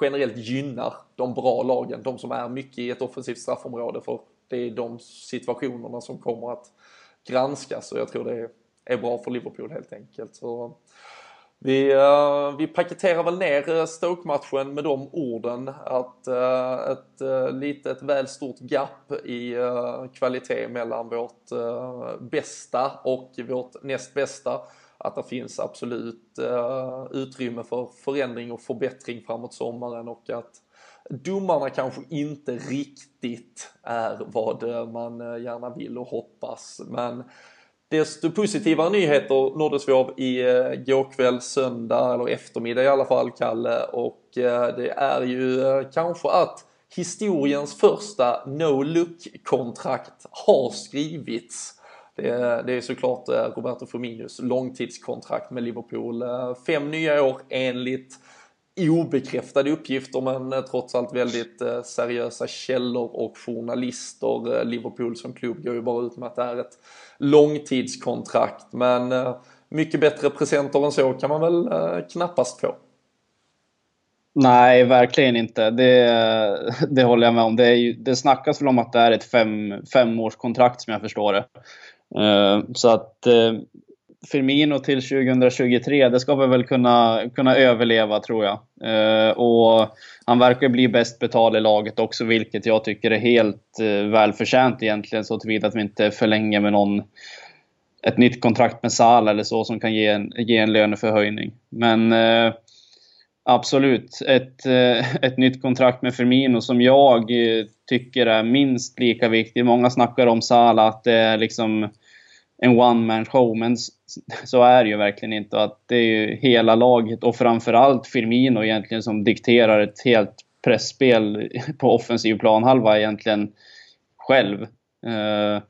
generellt gynnar de bra lagen, de som är mycket i ett offensivt straffområde för det är de situationerna som kommer att granskas och jag tror det är bra för Liverpool helt enkelt. Så vi, uh, vi paketerar väl ner eh, Stoke-matchen med de orden att uh, ett uh, litet väl stort gap i kvalitet mellan vårt bästa och vårt näst bästa att det finns absolut utrymme för förändring och förbättring framåt sommaren och att domarna kanske inte riktigt är vad man gärna vill och hoppas. Men desto positivare nyheter nåddes vi av i eh, går kväll, söndag eller eftermiddag i alla fall, Kalle. Och eh, det är ju eh, kanske att historiens första no-look-kontrakt har skrivits. Det är, det är såklart Roberto Firminos långtidskontrakt med Liverpool. Fem nya år enligt obekräftade uppgifter men eh, trots allt väldigt eh, seriösa källor och journalister. Eh, Liverpool som klubb går ju bara ut med att det är ett långtidskontrakt men mycket bättre presenter än så kan man väl knappast få. Nej, verkligen inte. Det, *laughs* det håller jag med om. Det, är ju, det snackas väl om att det är ett fem, femårskontrakt som jag förstår det. Uh, så att uh, Firmino till 2023, det ska vi väl kunna, kunna överleva tror jag. Eh, och han verkar bli bäst betald i laget också, vilket jag tycker är helt eh, välförtjänt egentligen, så tillvida att vi inte förlänger med någon ett nytt kontrakt med Salah eller så som kan ge en, ge en löneförhöjning. Men eh, Absolut. Ett, eh, ett nytt kontrakt med Firmino som jag eh, tycker är minst lika viktigt. Många snackar om Salah, att det är liksom en one man show, men så är det ju verkligen inte. Att det är ju hela laget och framförallt Firmino egentligen som dikterar ett helt pressspel på offensiv planhalva egentligen själv. Eh,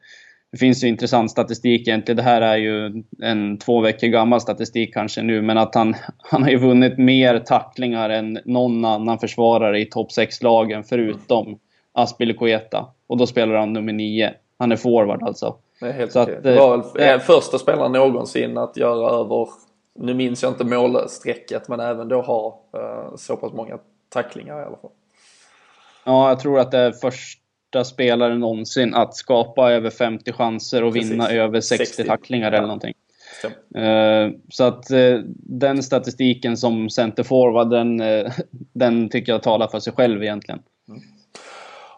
det finns ju intressant statistik egentligen. Det här är ju en två veckor gammal statistik kanske nu, men att han, han har ju vunnit mer tacklingar än någon annan försvarare i topp 6-lagen förutom Aspilicueta. Och då spelar han nummer 9. Han är forward alltså. Det, är helt så att, det var väl äh, första spelaren någonsin att göra över, nu minns jag inte målstrecket, men även då ha uh, så pass många tacklingar i alla fall. Ja, jag tror att det är först första spelare någonsin att skapa över 50 chanser och Precis. vinna över 60, 60. tacklingar eller någonting. Uh, så att uh, den statistiken som centerforward, den, uh, *laughs* den tycker jag talar för sig själv egentligen. Mm.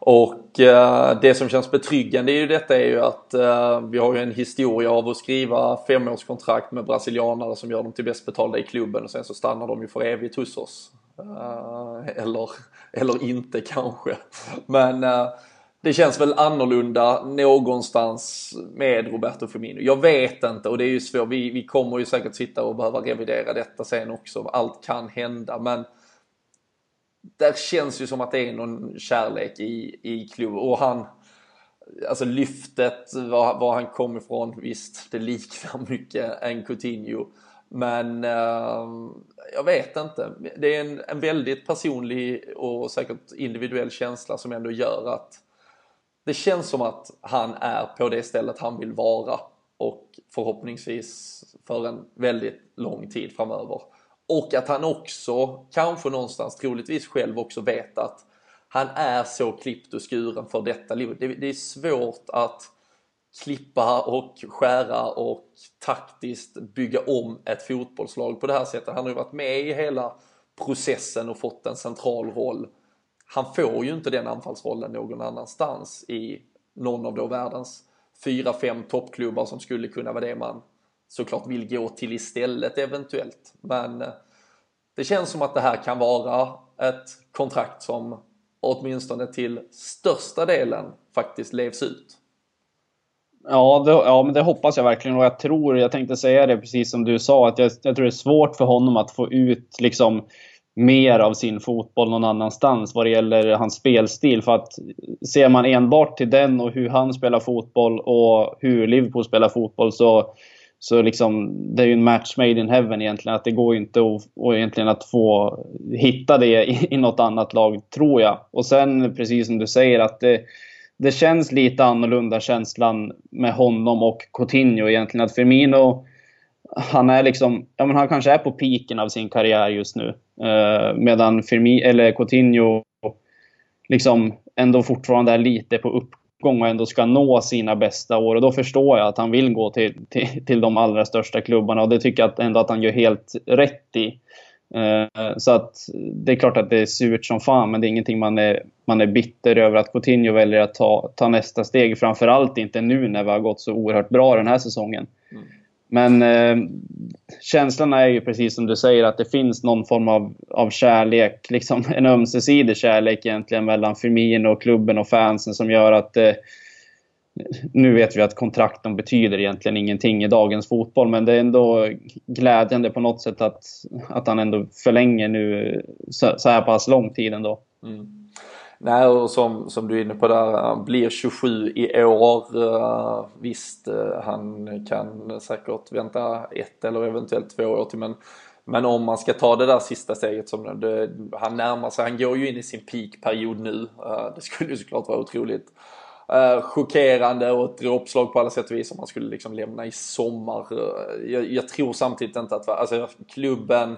Och eh, det som känns betryggande i detta är ju att eh, vi har ju en historia av att skriva femårskontrakt med brasilianare som gör dem till bäst betalda i klubben och sen så stannar de ju för evigt hos oss. Eh, eller, eller inte kanske. Men det känns väl annorlunda någonstans med Roberto Firmino. Jag vet inte och det är ju svårt. Vi, vi kommer ju säkert sitta och behöva revidera detta sen också. Allt kan hända men där känns ju som att det är någon kärlek i, i klubben och han Alltså lyftet, var, var han kom ifrån, visst det liknar *laughs* mycket en Coutinho. Men uh, jag vet inte. Det är en, en väldigt personlig och säkert individuell känsla som ändå gör att det känns som att han är på det stället han vill vara och förhoppningsvis för en väldigt lång tid framöver. Och att han också, kanske någonstans, troligtvis själv också vet att han är så klippt och skuren för detta livet. Det, det är svårt att klippa och skära och taktiskt bygga om ett fotbollslag på det här sättet. Han har ju varit med i hela processen och fått en central roll han får ju inte den anfallsrollen någon annanstans i någon av då världens fyra, fem toppklubbar som skulle kunna vara det man såklart vill gå till istället eventuellt. Men eh, det känns som att det här kan vara ett kontrakt som åtminstone till största delen faktiskt levs ut. Ja, det, ja, men det hoppas jag verkligen och jag tror, jag tänkte säga det precis som du sa, att jag, jag tror det är svårt för honom att få ut liksom mer av sin fotboll någon annanstans vad det gäller hans spelstil. För att ser man enbart till den och hur han spelar fotboll och hur Liverpool spelar fotboll så, så liksom, det är ju en match made in heaven egentligen. Att det går inte att, och egentligen att få hitta det i, i något annat lag, tror jag. Och sen, precis som du säger, att det, det känns lite annorlunda känslan med honom och Coutinho egentligen. Att Firmino han är liksom, ja men han kanske är på piken av sin karriär just nu. Eh, medan Firmi, eller Coutinho liksom ändå fortfarande är lite på uppgång och ändå ska nå sina bästa år. Och då förstår jag att han vill gå till, till, till de allra största klubbarna och det tycker jag ändå att han gör helt rätt i. Eh, så att det är klart att det är surt som fan, men det är ingenting man är, man är bitter över att Coutinho väljer att ta, ta nästa steg. Framförallt inte nu när vi har gått så oerhört bra den här säsongen. Mm. Men eh, känslan är ju precis som du säger att det finns någon form av, av kärlek, liksom en ömsesidig kärlek egentligen mellan Firmino, och klubben och fansen som gör att eh, nu vet vi att kontrakten betyder egentligen ingenting i dagens fotboll, men det är ändå glädjande på något sätt att, att han ändå förlänger nu så, så här pass lång tid ändå. Mm. Nej, och som, som du är inne på där, han blir 27 i år. Uh, visst, uh, han kan säkert vänta ett eller eventuellt två år till, men men om man ska ta det där sista steget som det, han närmar sig, han går ju in i sin peakperiod nu. Uh, det skulle ju såklart vara otroligt uh, chockerande och ett dråpslag på alla sätt och vis om man skulle liksom lämna i sommar. Uh, jag, jag, tror samtidigt inte att, alltså klubben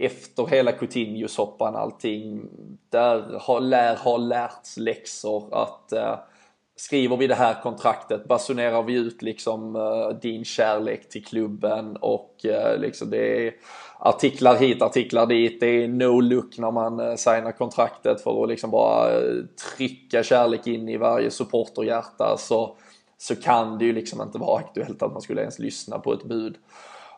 efter hela Coutinho-soppan allting, där har, lär ha lärts läxor att eh, skriver vi det här kontraktet, basunerar vi ut liksom eh, din kärlek till klubben och eh, liksom det är artiklar hit, artiklar dit. Det är no look när man eh, signar kontraktet för att liksom bara eh, trycka kärlek in i varje supporterhjärta så, så kan det ju liksom inte vara aktuellt att man skulle ens lyssna på ett bud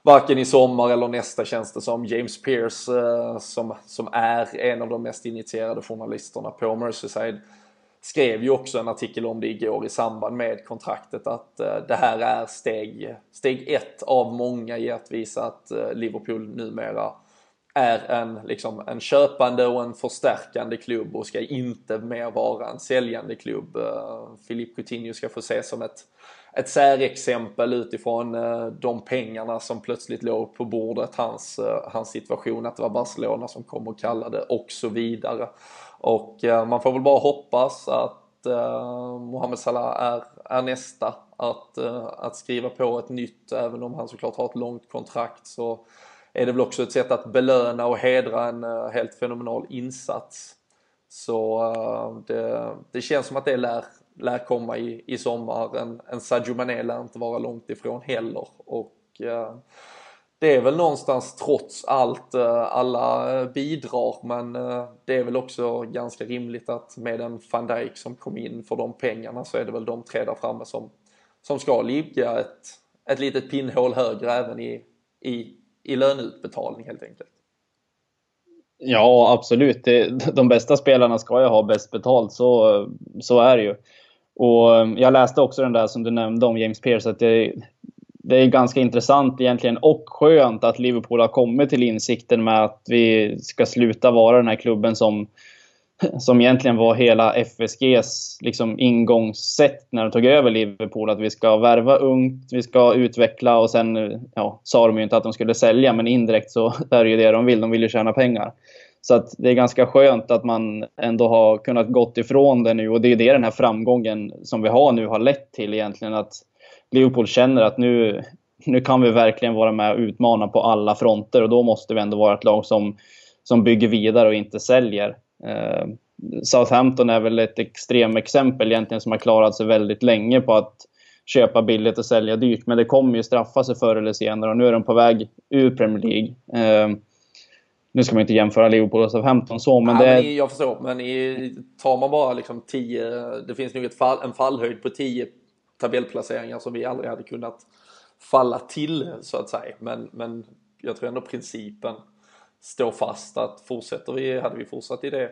varken i sommar eller nästa känns det som. James Pierce eh, som, som är en av de mest initierade journalisterna på Merseyside skrev ju också en artikel om det igår i samband med kontraktet att eh, det här är steg, steg ett av många i att visa att eh, Liverpool numera är en, liksom, en köpande och en förstärkande klubb och ska inte mer vara en säljande klubb. Philippe Coutinho ska få ses som ett ett särexempel utifrån eh, de pengarna som plötsligt låg på bordet, hans, eh, hans situation, att det var Barcelona som kom och kallade och så vidare. Och eh, man får väl bara hoppas att Mohamed Salah är, är nästa att, att skriva på ett nytt, även om han såklart har ett långt kontrakt så är det väl också ett sätt att belöna och hedra en helt fenomenal insats. Så det, det känns som att det lär, lär komma i, i sommar. En, en Sadio Mané lär inte vara långt ifrån heller. Och eh, det är väl någonstans trots allt eh, alla eh, bidrar men eh, det är väl också ganska rimligt att med en van Dijk som kom in för de pengarna så är det väl de tre där framme som, som ska ligga ett, ett litet pinnhål högre även i, i, i löneutbetalning helt enkelt. Ja, absolut. de bästa spelarna ska ju ha bäst betalt, så, så är det ju. Och eh, jag läste också den där som du nämnde om James Pearce, att det, det är ganska intressant egentligen och skönt att Liverpool har kommit till insikten med att vi ska sluta vara den här klubben som, som egentligen var hela FSGs liksom ingångssätt när de tog över Liverpool. Att vi ska värva ungt, vi ska utveckla och sen ja, sa de ju inte att de skulle sälja, men indirekt så *laughs* är det ju det de vill. De vill ju tjäna pengar. Så att det är ganska skönt att man ändå har kunnat gått ifrån det nu och det är det den här framgången som vi har nu har lett till egentligen. Att Liverpool känner att nu, nu kan vi verkligen vara med och utmana på alla fronter och då måste vi ändå vara ett lag som, som bygger vidare och inte säljer. Eh, Southampton är väl ett extremexempel egentligen som har klarat sig väldigt länge på att köpa billigt och sälja dyrt. Men det kommer ju straffa sig förr eller senare och nu är de på väg ur Premier League. Eh, nu ska man inte jämföra Liverpool och Southampton så, men ja, det... Men jag förstår, men tar man bara liksom 10, det finns nog ett fall, en fallhöjd på 10 tabellplaceringar som vi aldrig hade kunnat falla till så att säga. Men, men jag tror ändå principen står fast att fortsätter vi, hade vi fortsatt i det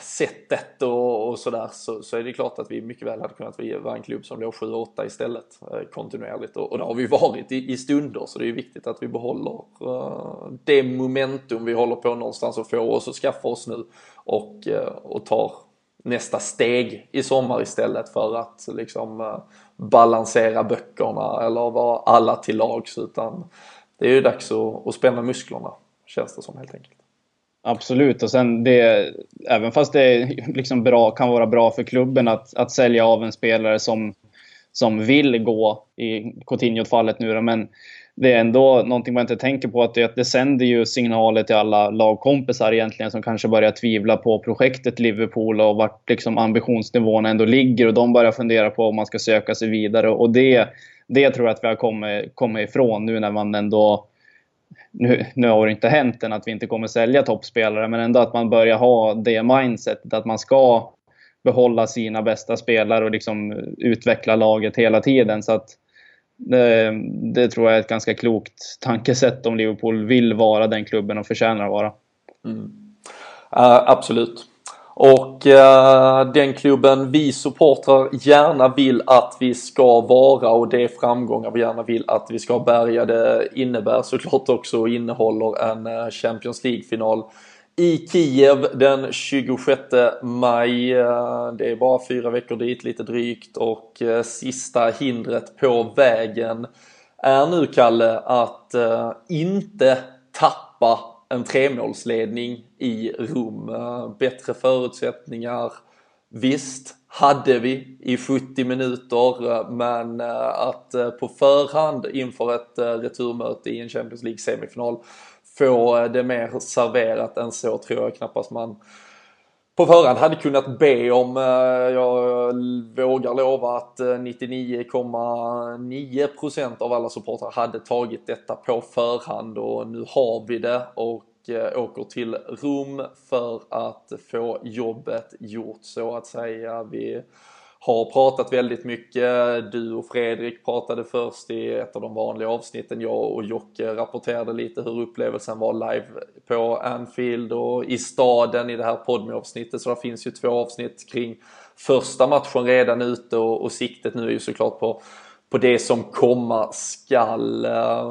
sättet och, och sådär så, så är det klart att vi mycket väl hade kunnat vara en klubb som låg 7-8 istället eh, kontinuerligt och, och det har vi varit i, i stunder så det är viktigt att vi behåller uh, det momentum vi håller på någonstans att få oss och skaffa oss nu och, uh, och tar nästa steg i sommar istället för att liksom uh, balansera böckerna eller vara alla till lags utan det är ju dags att, att spänna musklerna känns det som helt enkelt. Absolut, och sen det, även fast det liksom bra, kan vara bra för klubben att, att sälja av en spelare som, som vill gå i Coutinho-fallet nu då, men det är ändå någonting man inte tänker på att det, det sänder ju signaler till alla lagkompisar egentligen som kanske börjar tvivla på projektet Liverpool och vart liksom ambitionsnivån ändå ligger och de börjar fundera på om man ska söka sig vidare och det, det tror jag att vi har kommit, kommit ifrån nu när man ändå nu, nu har det inte hänt än att vi inte kommer sälja toppspelare, men ändå att man börjar ha det mindsetet att man ska behålla sina bästa spelare och liksom utveckla laget hela tiden. Så att Det, det, tror jag är ett ganska klokt tankesätt om Liverpool vill vara den klubben och förtjänar att vara. Mm. Uh, absolut. Och uh, den klubben vi supportrar gärna vill att vi ska vara och det framgångar vi gärna vill att vi ska bärga det innebär såklart också och innehåller en eh, Champions League-final i Kiev den 26 maj. Eh, det är bara fyra veckor dit, lite drygt och sista hindret på vägen är nu, Kalle, att inte tappa en tremålsledning i Rom. Eh, bättre förutsättningar. Visst, hade vi i 70 minuter eh, men eh, att på förhand inför ett returmöte i en Champions League semifinal få det mer serverat än så tror jag knappast man på förhand hade kunnat be om. Eh, jag vågar lova att eh, 99,9% av alla supportrar hade tagit detta på förhand och nu har vi det och eh, åker till Rom för att få jobbet gjort så att säga. Vi har pratat väldigt mycket. Du och Fredrik pratade först i ett av de vanliga avsnitten. Jag och Jocke rapporterade lite hur upplevelsen var live på Anfield och i staden i det här podme-avsnittet. Så det finns ju två avsnitt kring första matchen redan ute och, och siktet nu är ju såklart på, på det som komma skall.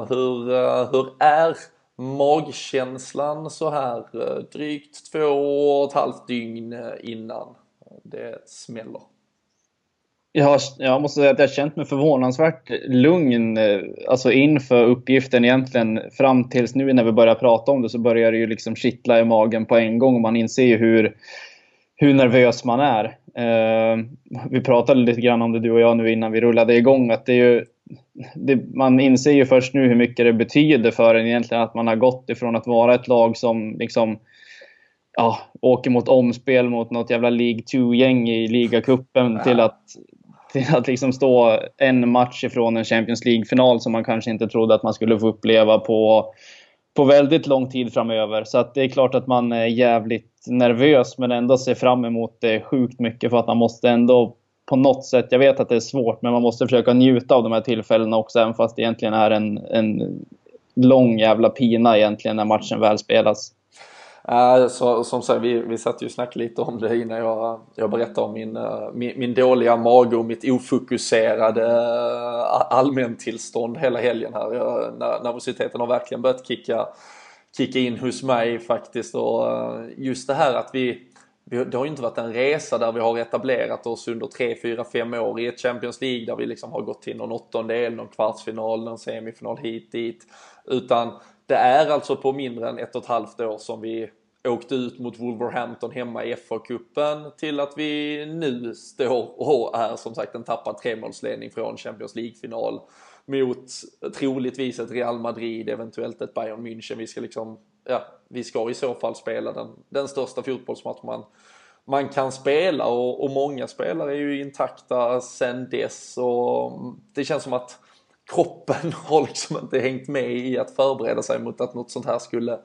Hur, hur är magkänslan så här drygt två och ett halvt dygn innan det smäller? Jag, jag måste säga att jag har känt mig förvånansvärt lugn alltså inför uppgiften egentligen. Fram tills nu när vi börjar prata om det så börjar det ju liksom kittla i magen på en gång och man inser ju hur, hur nervös man är. Uh, vi pratade lite grann om det du och jag nu innan vi rullade igång. Att det är ju, det, man inser ju först nu hur mycket det betyder för en egentligen att man har gått ifrån att vara ett lag som liksom ja, åker mot omspel mot något jävla League 2-gäng i ligacupen till att till att liksom stå en match ifrån en Champions League-final som man kanske inte trodde att man skulle få uppleva på, på väldigt lång tid framöver. Så att det är klart att man är jävligt nervös men ändå ser fram emot det sjukt mycket för att man måste ändå på något sätt, jag vet att det är svårt, men man måste försöka njuta av de här tillfällena också även fast det egentligen är en, en lång jävla pina egentligen när matchen väl spelas. Uh, så, som sagt, vi, vi satt ju och snackade lite om det innan jag, jag berättade om min, uh, min, min, dåliga mage och mitt ofokuserade uh, allmäntillstånd hela helgen här. Jag, nervositeten har verkligen börjat kicka, kicka in hos mig faktiskt och just det här att vi, vi, det har ju inte varit en resa där vi har etablerat oss under 3, 4, 5 år i ett Champions League där vi liksom har gått till någon åttondel, någon kvartsfinal, någon semifinal hit dit. Utan det är alltså på mindre än ett och ett halvt år som vi åkte ut mot Wolverhampton hemma i FA-cupen till att vi nu står och är som sagt en tappad tremålsledning från Champions League-final mot troligtvis ett Real Madrid, eventuellt ett Bayern München. Vi ska liksom, ja, vi ska i så fall spela den, den största fotbollsmatch man, man kan spela och, och många spelare är ju intakta sen dess och det känns som att kroppen *laughs* har liksom inte hängt med i att förbereda sig mot att något sånt här skulle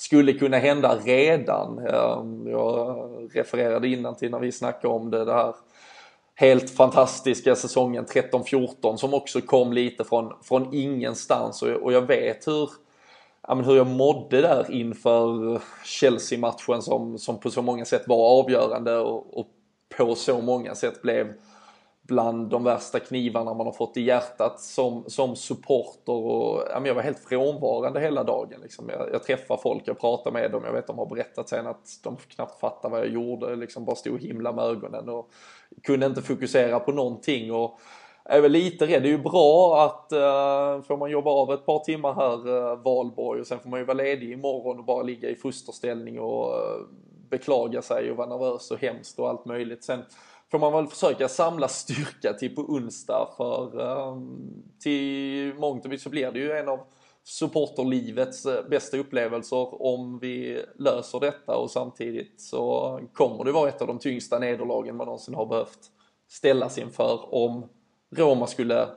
skulle kunna hända redan. Ehm, jag refererade innan till när vi snackade om det, det här helt fantastiska säsongen 13-14 som också kom lite från, från ingenstans och, och jag vet hur, ja, men hur jag mådde där inför Chelsea-matchen som, som på så många sätt var avgörande och, och på så många sätt blev bland de värsta knivarna man har fått i hjärtat som, som supporter och ja, jag var helt frånvarande hela dagen. Liksom. Jag, jag träffar folk, jag pratar med dem, jag vet de har berättat sen att de knappt fattar vad jag gjorde, liksom bara stod och himla med ögonen och kunde inte fokusera på någonting. Och, jag är väl lite rädd. Det är ju bra att uh, får man jobba av ett par timmar här uh, valborg och sen får man ju vara ledig imorgon och bara ligga i fosterställning och uh, beklaga sig och vara nervös och hemskt och allt möjligt. Sen får man väl försöka samla styrka till på onsdag för um, till mångt och så blir det ju en av supporterlivets eh, bästa upplevelser om vi löser detta och samtidigt så kommer det vara ett av de tyngsta nederlagen man någonsin har behövt ställas inför om Roma skulle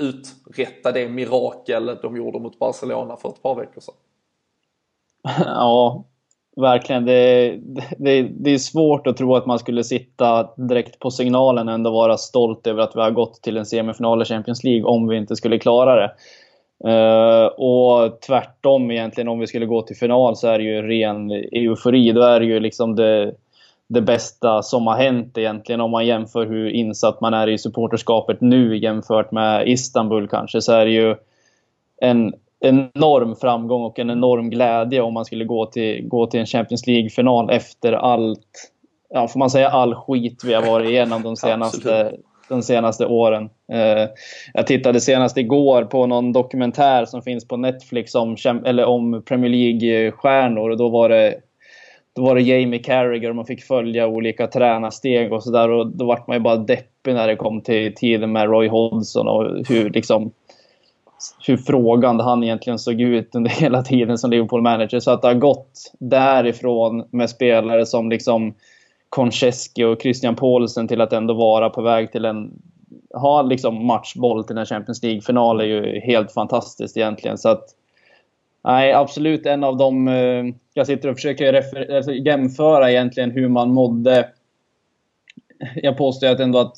uträtta det mirakel de gjorde mot Barcelona för ett par veckor sedan. *laughs* Ja, verkligen. Det, det, det är svårt att tro att man skulle sitta direkt på signalen och ändå vara stolt över att vi har gått till en semifinal i Champions League om vi inte skulle klara det. Uh, och tvärtom egentligen, om vi skulle gå till final så är det ju ren eufori. Då är det ju liksom det, det bästa som har hänt egentligen. Om man jämför hur insatt man är i supporterskapet nu jämfört med Istanbul kanske, så är det ju en enorm framgång och en enorm glädje om man skulle gå till, gå till en Champions League-final efter allt, ja, får man säga all skit vi har varit igenom de *laughs* senaste, de senaste åren. Eh, jag tittade senast igår på någon dokumentär som finns på Netflix om, eller om Premier League-stjärnor och då var det då var det Jamie Carragher och man fick följa olika tränarsteg och sådär. Och då vart man ju bara deppig när det kom till tiden med Roy Hodgson och hur liksom hur frågande han egentligen såg ut under *laughs* hela tiden som Liverpool-manager. Så att det har gått därifrån med spelare som liksom Konchesky och Christian Paulsen till att ändå vara på väg till en ha liksom matchboll till en Champions League-final är ju helt fantastiskt egentligen. Så att, nej, absolut en av de... Eh, jag sitter och försöker refer, alltså jämföra egentligen hur man mådde. Jag påstår att ändå att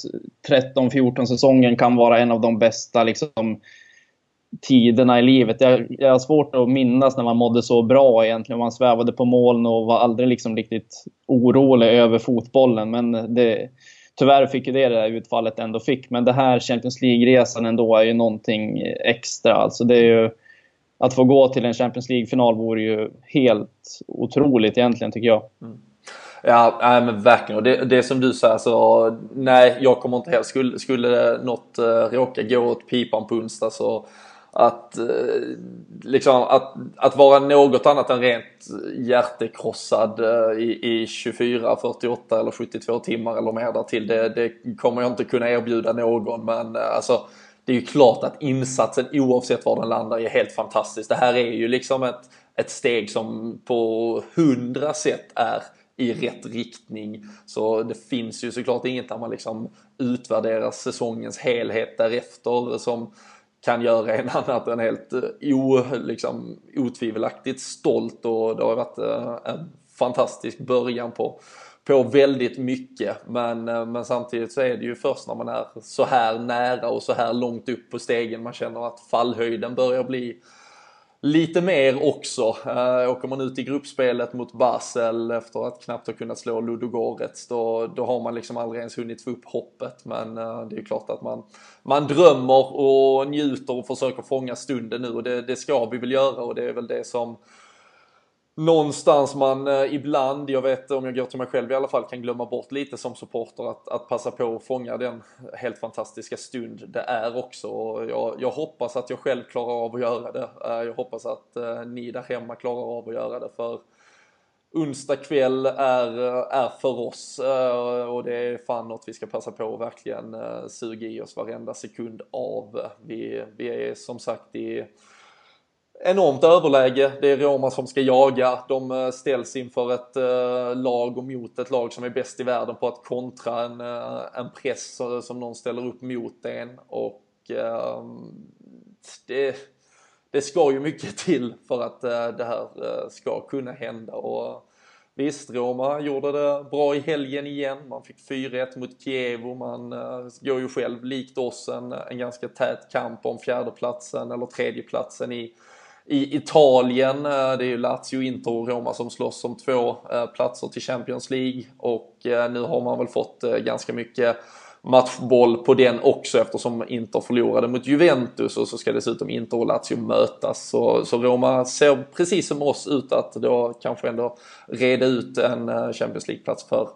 13-14 säsongen kan vara en av de bästa liksom, tiderna i livet. Jag, jag har svårt att minnas när man mådde så bra egentligen. Man svävade på moln och var aldrig liksom riktigt orolig över fotbollen. Men det, tyvärr fick ju det det där utfallet ändå fick. Men det här Champions League-resan ändå är ju någonting extra. Alltså det är ju, att få gå till en Champions League-final vore ju helt otroligt egentligen tycker jag. Mm. Ja, nej, men verkligen. Och det, det som du säger så, nej, jag kommer inte heller, skulle, skulle något uh, råka gå åt pipan på onsdag så att, eh, liksom, att, att vara något annat än rent hjärtekrossad eh, i, i 24, 48 eller 72 timmar eller mer därtill. Det, det kommer jag inte kunna erbjuda någon men eh, alltså det är ju klart att insatsen oavsett var den landar är helt fantastisk. Det här är ju liksom ett, ett steg som på hundra sätt är i rätt riktning. Så det finns ju såklart inget där man liksom utvärderar säsongens helhet därefter som kan göra en annat än helt eh, o, liksom, otvivelaktigt stolt och det har varit eh, en fantastisk början på, på väldigt mycket. Men, eh, men samtidigt så är det ju först när man är så här nära och så här långt upp på stegen man känner att fallhöjden börjar bli lite mer också. Äh, åker man ut i gruppspelet mot Basel efter att knappt ha kunnat slå Ludogorets då, då har man liksom aldrig ens hunnit få upp hoppet. Men äh, det är klart att man, man drömmer och njuter och försöker fånga stunden nu och det, det ska vi väl göra och det är väl det som någonstans man eh, ibland, jag vet om jag går till mig själv i alla fall, kan glömma bort lite som supporter att, att passa på att fånga den helt fantastiska stund det är också. Jag, jag, hoppas att jag själv klarar av att göra det. Eh, jag hoppas att eh, ni där hemma klarar av att göra det för onsdag kväll är, eh, är för oss eh, och det är fan något vi ska passa på att verkligen eh, suga i oss varenda sekund av. Vi, vi är som sagt i enormt överläge. Det är Roma som ska jaga. De eh, ställs inför ett eh, lag och mot ett lag som är bäst i världen på att kontra en, eh, en press som någon ställer upp mot en. Och ehm, det, det ska ju mycket till för att det här ska kunna hända. Och, Visst, Roma gjorde det bra i helgen igen. Man fick 4-1 mot Kiev och man uh, går ju själv, likt oss, en, en ganska tät kamp om fjärdeplatsen eller tredjeplatsen i i Italien, eh, det är ju Lazio, Inter och Roma som slåss om två eh, platser till Champions League och eh, nu har man väl fått ganska mycket matchboll på den också eftersom Inter förlorade mot Juventus och så ska dessutom Inter och Lazio mötas. Så, så Roma ser precis som oss ut att då kanske ändå reda ut en Champions League-plats för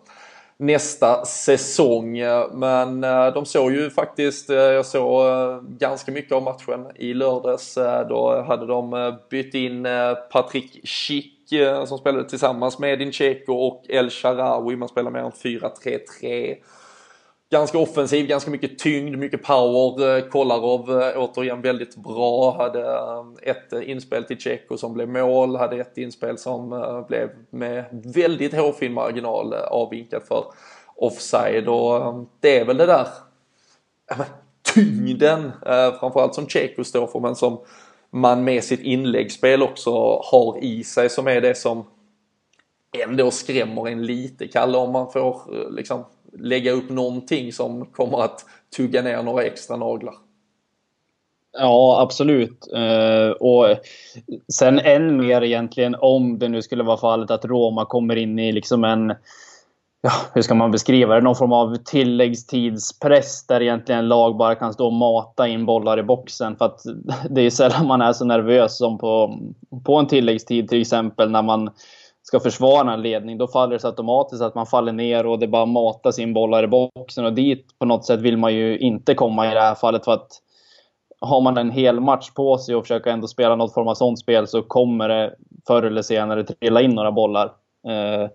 nästa säsong. Men eh, de såg ju faktiskt, eh, jag såg eh, ganska mycket av matchen i lördags. Då hade de bytt in Patrik Schick som spelade tillsammans med Incheco och El Sharawi. Man spelar mer än 4-3-3 ganska offensiv, ganska mycket tyngd, mycket power. Eh, Kolarov eh, återigen väldigt bra. Hade eh, ett inspel till Tjecho som blev mål, hade ett inspel som blev med väldigt hårfin marginal avvinkad för offside och det är väl det där tyngden framförallt som Tjecho står för men som man med sitt inläggsspel också har i sig som är det som ändå skrämmer en lite, Kalle, om man får liksom lägga upp någonting som kommer att tugga ner några extra naglar. Ja, absolut. Uh, och sen än mer egentligen om det nu skulle vara fallet att Roma kommer in i liksom en ja, hur ska man beskriva det? Någon form av tilläggstidspress där egentligen lag bara kan stå och mata in bollar i boxen. För att *laughs* det är sällan man är så nervös som på, på en tilläggstid till exempel när man ska försvara en ledning. Då faller det så automatiskt att man faller ner och det bara matas in bollar i boxen. Och dit på något sätt vill man ju inte komma i det här fallet. för att har man en hel match på sig och försöker ändå spela något form av sånt spel så kommer det förr eller senare trilla in några bollar. Eh,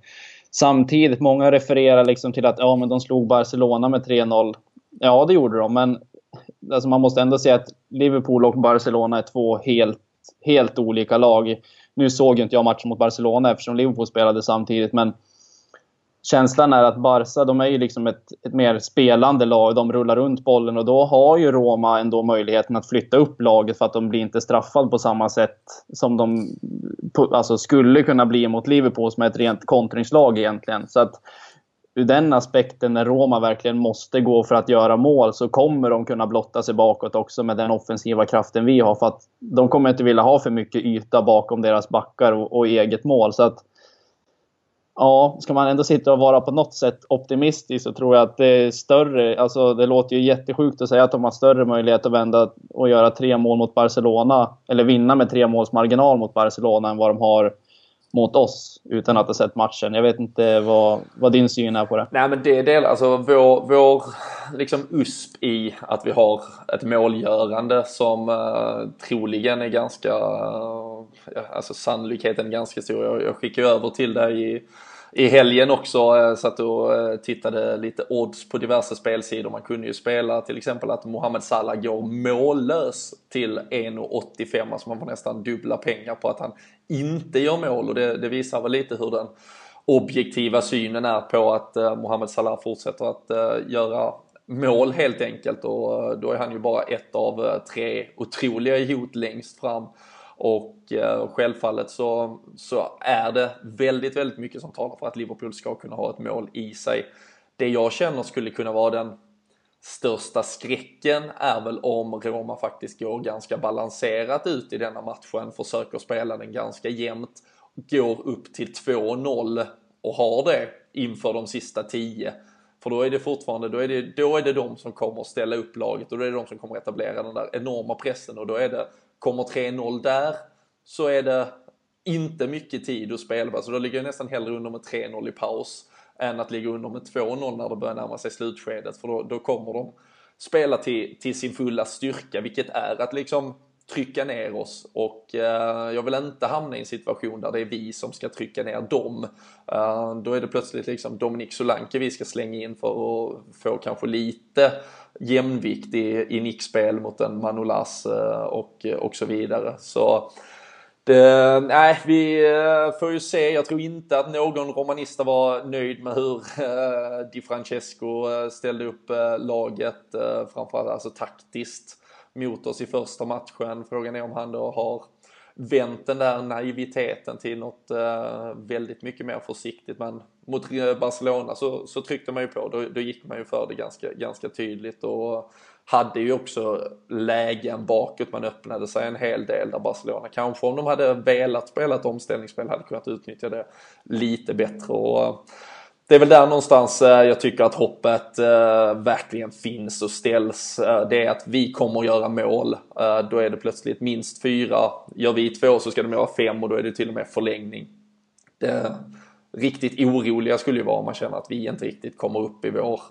Samtidigt, många refererar liksom till att ja, men de slog Barcelona med 3-0. Ja, det gjorde de, men alltså man måste ändå säga att Liverpool och Barcelona är två helt, helt olika lag. Nu såg ju inte jag matchen mot Barcelona eftersom Liverpool spelade samtidigt, men känslan är att Barca, de är ju liksom ett, ett mer spelande lag. De rullar runt bollen och då har ju Roma ändå möjligheten att flytta upp laget för att de blir inte straffade på samma sätt som de alltså, skulle kunna bli mot Liverpool som är ett rent kontringslag egentligen. Så att ur den aspekten, när Roma verkligen måste gå för att göra mål, så kommer de kunna blotta sig bakåt också med den offensiva kraften vi har. För att de kommer inte vilja ha för mycket yta bakom deras backar och, och eget mål. Så att Ja, ska man ändå sitta och vara på något sätt optimistisk så tror jag att det är större. Alltså det låter ju jättesjukt att säga att de har större möjlighet att vända och göra tre mål mot Barcelona. Eller vinna med tre måls marginal mot Barcelona än vad de har mot oss utan att ha sett matchen. Jag vet inte vad, vad din syn är på det. Nej men det är del, alltså vår, vår liksom USP i att vi har ett målgörande som uh, troligen är ganska, uh, alltså sannolikheten är ganska stor. Jag, jag skickar över till dig i i helgen också eh, satt och eh, tittade lite odds på diverse spelsidor. Man kunde ju spela till exempel att Mohamed Salah går mållös till 1,85. Alltså man får nästan dubbla pengar på att han inte gör mål och det, det visar väl lite hur den objektiva synen är på att eh, Mohamed Salah fortsätter att eh, göra mål helt enkelt och eh, då är han ju bara ett av eh, tre otroliga hot längst fram. Och eh, självfallet så, så är det väldigt, väldigt mycket som talar för att Liverpool ska kunna ha ett mål i sig. Det jag känner skulle kunna vara den största skräcken är väl om Roma faktiskt går ganska balanserat ut i denna matchen, försöker spela den ganska jämnt, går upp till 2-0 och har det inför de sista 10. För då är det fortfarande, då är det, då är det de som kommer ställa upp laget och då är det de som kommer etablera den där enorma pressen och då är det Kommer 3-0 där så är det inte mycket tid att spela. Så då ligger jag nästan hellre under med 3-0 i paus än att ligga under med 2-0 när det börjar närma sig slutskedet. För då, då kommer de spela till, till sin fulla styrka, vilket är att liksom trycka ner oss och eh, jag vill inte hamna i en situation där det är vi som ska trycka ner dem. Eh, då är det plötsligt liksom Dominik Solanke vi ska slänga in för att få kanske lite jämvikt i, i nickspel mot en Manolas eh, och, och så vidare. Så det, nej, vi får ju se. Jag tror inte att någon romanista var nöjd med hur Di Francesco ställde upp laget, framförallt alltså taktiskt mot oss i första matchen. Frågan är om han då har vänt den där naiviteten till något eh, väldigt mycket mer försiktigt. Men mot Barcelona så, så tryckte man ju på. Då, då gick man ju för det ganska, ganska tydligt och hade ju också lägen bakåt. Man öppnade sig en hel del där Barcelona kanske om de hade velat spela ett omställningsspel hade kunnat utnyttja det lite bättre. Och, det är väl där någonstans eh, jag tycker att hoppet eh, verkligen finns och ställs. Eh, det är att vi kommer att göra mål. Då är det plötsligt minst fyra. Gör vi två så ska de göra fem och då är det till och med förlängning. Det riktigt oroliga skulle ju vara om man känner att vi inte riktigt kommer upp i vår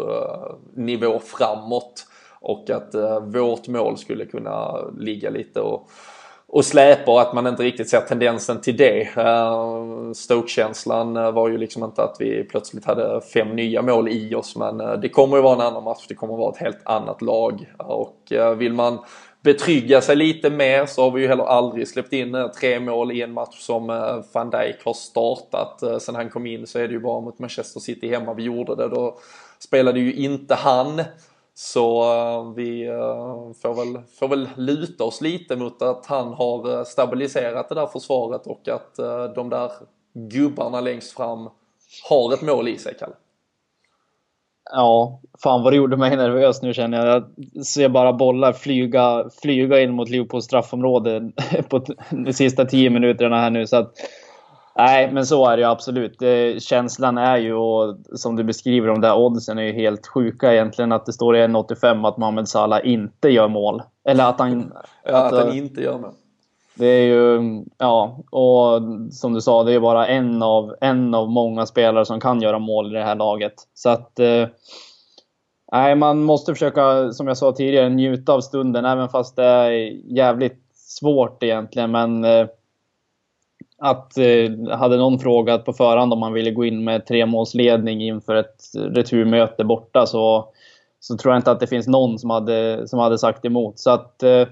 nivå framåt. Och att vårt mål skulle kunna ligga lite och och släpar att man inte riktigt ser tendensen till det. Eh, Stoke-känslan eh, var ju liksom inte att vi plötsligt hade fem nya mål i oss men eh, det kommer ju vara en annan match, det kommer vara ett helt annat lag. Och vill man betrygga sig lite mer så har vi ju heller aldrig släppt in tre mål i en match som van Dijk har startat. Sen han kom in så är det ju bara mot Manchester City hemma vi gjorde det. Då spelade ju inte han. Så eh, vi eh, får, väl, får väl luta oss lite mot att han har eh, stabiliserat det där försvaret och att de där gubbarna längst fram har ett mål i sig, Kalle. Ja, fan vad det gjorde mig nervös nu känner jag. Jag ser bara bollar flyga, flyga in mot Liverpools straffområde *laughs* på de sista tio minuterna här nu. Så att, nej, men så är det ju absolut. Känslan är ju, och som du beskriver, de där oddsen är ju helt sjuka egentligen. Att det står i 1,85 att Mohamed Salah inte gör mål. Eller att han... *laughs* Ja, att, att han inte gör mål. Det är ju, ja, och som du sa, det är bara en av, en av många spelare som kan göra mål i det här laget. Så att... Eh, nej, man måste försöka, som jag sa tidigare, njuta av stunden, även fast det är jävligt svårt egentligen. Men eh, att eh, hade någon frågat på förhand om man ville gå in med tremålsledning inför ett returmöte borta så, så tror jag inte att det finns någon som hade, som hade sagt emot. Så att eh,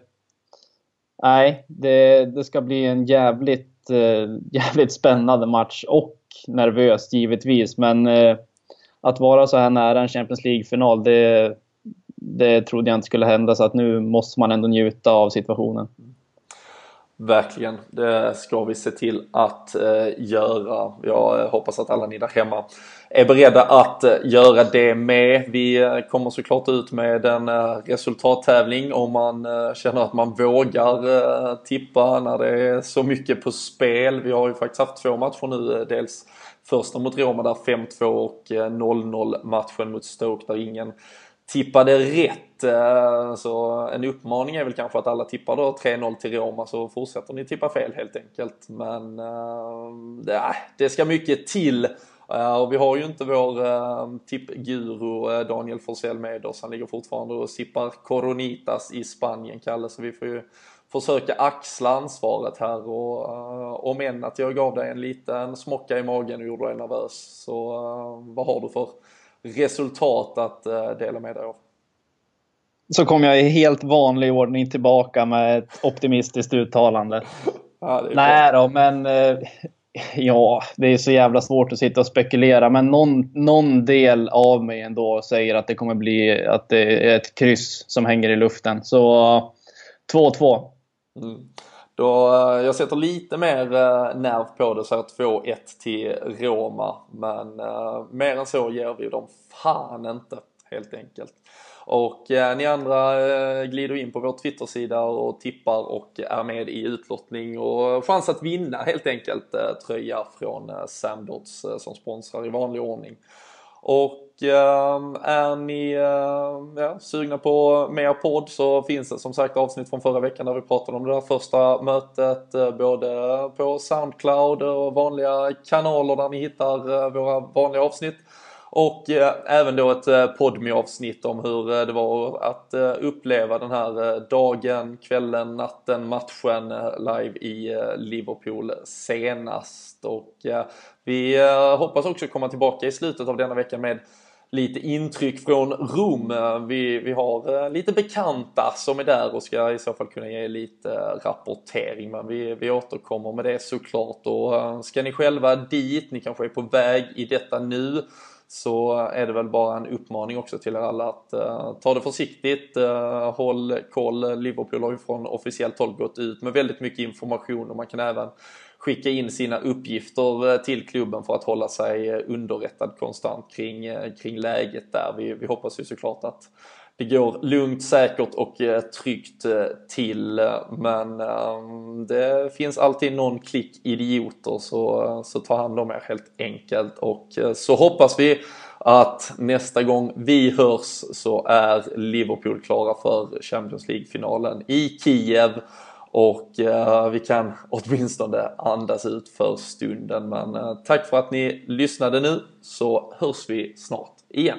nej, det, det ska bli en jävligt, eh, *laughs* jävligt spännande match och nervöst givetvis. Men eh, att vara så här nära en Champions League-final, det, det trodde jag inte skulle hända. Så att nu måste man ändå njuta av situationen. Verkligen, det ska vi se till att eh, göra. Jag eh, hoppas att alla ni där hemma är beredda att eh, göra det med. Vi eh, kommer såklart ut med en eh, resultattävling om man eh, känner att man vågar eh, tippa när det är så mycket på spel. Vi har ju faktiskt haft två matcher nu, eh, dels första mot Roma där 5-2 och eh, 0-0 matchen mot Stoke där ingen tippade rätt. Eh, så en uppmaning är väl kanske att alla tippar då 3-0 till Roma så fortsätter ni tippa fel helt enkelt. Men eh, äh, det, ska mycket till. Eh, och vi har ju inte vår uh, tippguru Daniel Forsell med oss. Han ligger fortfarande och sippar Coronitas i Spanien, Kalle. Så vi får ju försöka axla ansvaret här. Och uh, om än att jag gav dig en liten smocka i magen och gjorde dig nervös. Så vad har du för resultat att uh, dela med dig av. Så kom jag i helt vanlig ordning tillbaka med ett optimistiskt uttalande. *laughs* ja, Nej då, men eh, ja, det är så jävla svårt att sitta och spekulera. Men någon, någon del av mig ändå säger att det kommer bli att det är ett kryss som hänger i luften. Så 2-2. Mm. Då, eh, jag sätter lite mer uh, nerv på det, så 2-1 till Roma. Men uh, mer än så ger vi dem fan inte, helt enkelt. Och eh, ni andra eh, glider in på vår Twitter-sida och tippar och är med i utlottning och chans att vinna helt enkelt eh, tröja från eh, Samdots eh, som sponsrar i vanlig ordning. Och ehm, är ni eh, ja, sugna på mer podd så finns det som sagt avsnitt från förra veckan där vi pratade om det där första mötet eh, både på Soundcloud och vanliga kanaler där ni hittar eh, våra vanliga avsnitt. Och eh, även då ett eh, podmi avsnitt om hur eh, det var att eh, uppleva den här eh, dagen, kvällen, natten, matchen eh, live i eh, Liverpool senast. Och vi hoppas också komma tillbaka i slutet av denna vecka med lite intryck från Rom. Vi, vi har lite bekanta som är där och ska i så fall kunna ge lite rapportering. Men vi, vi återkommer med det såklart. Och ska ni själva dit, ni kanske är på väg i detta nu så är det väl bara en uppmaning också till er alla att uh, ta det försiktigt, uh, håll koll. Liverpool har ju från officiellt håll gått ut med väldigt mycket information och man kan även skicka in sina uppgifter eh, till klubben för att hålla sig underrättad konstant kring, kring läget där. Vi, vi hoppas ju såklart att det går lugnt, säkert och eh, tryggt eh, till. Eh, men ehm, det finns alltid någon klick idioter så, eh, så ta hand om er helt enkelt. Och så hoppas vi att nästa gång vi hörs så är Liverpool klara för Champions League-finalen i Kiev. Och vi kan åtminstone andas ut för stunden. Men tack för att ni lyssnade nu så hörs vi snart igen.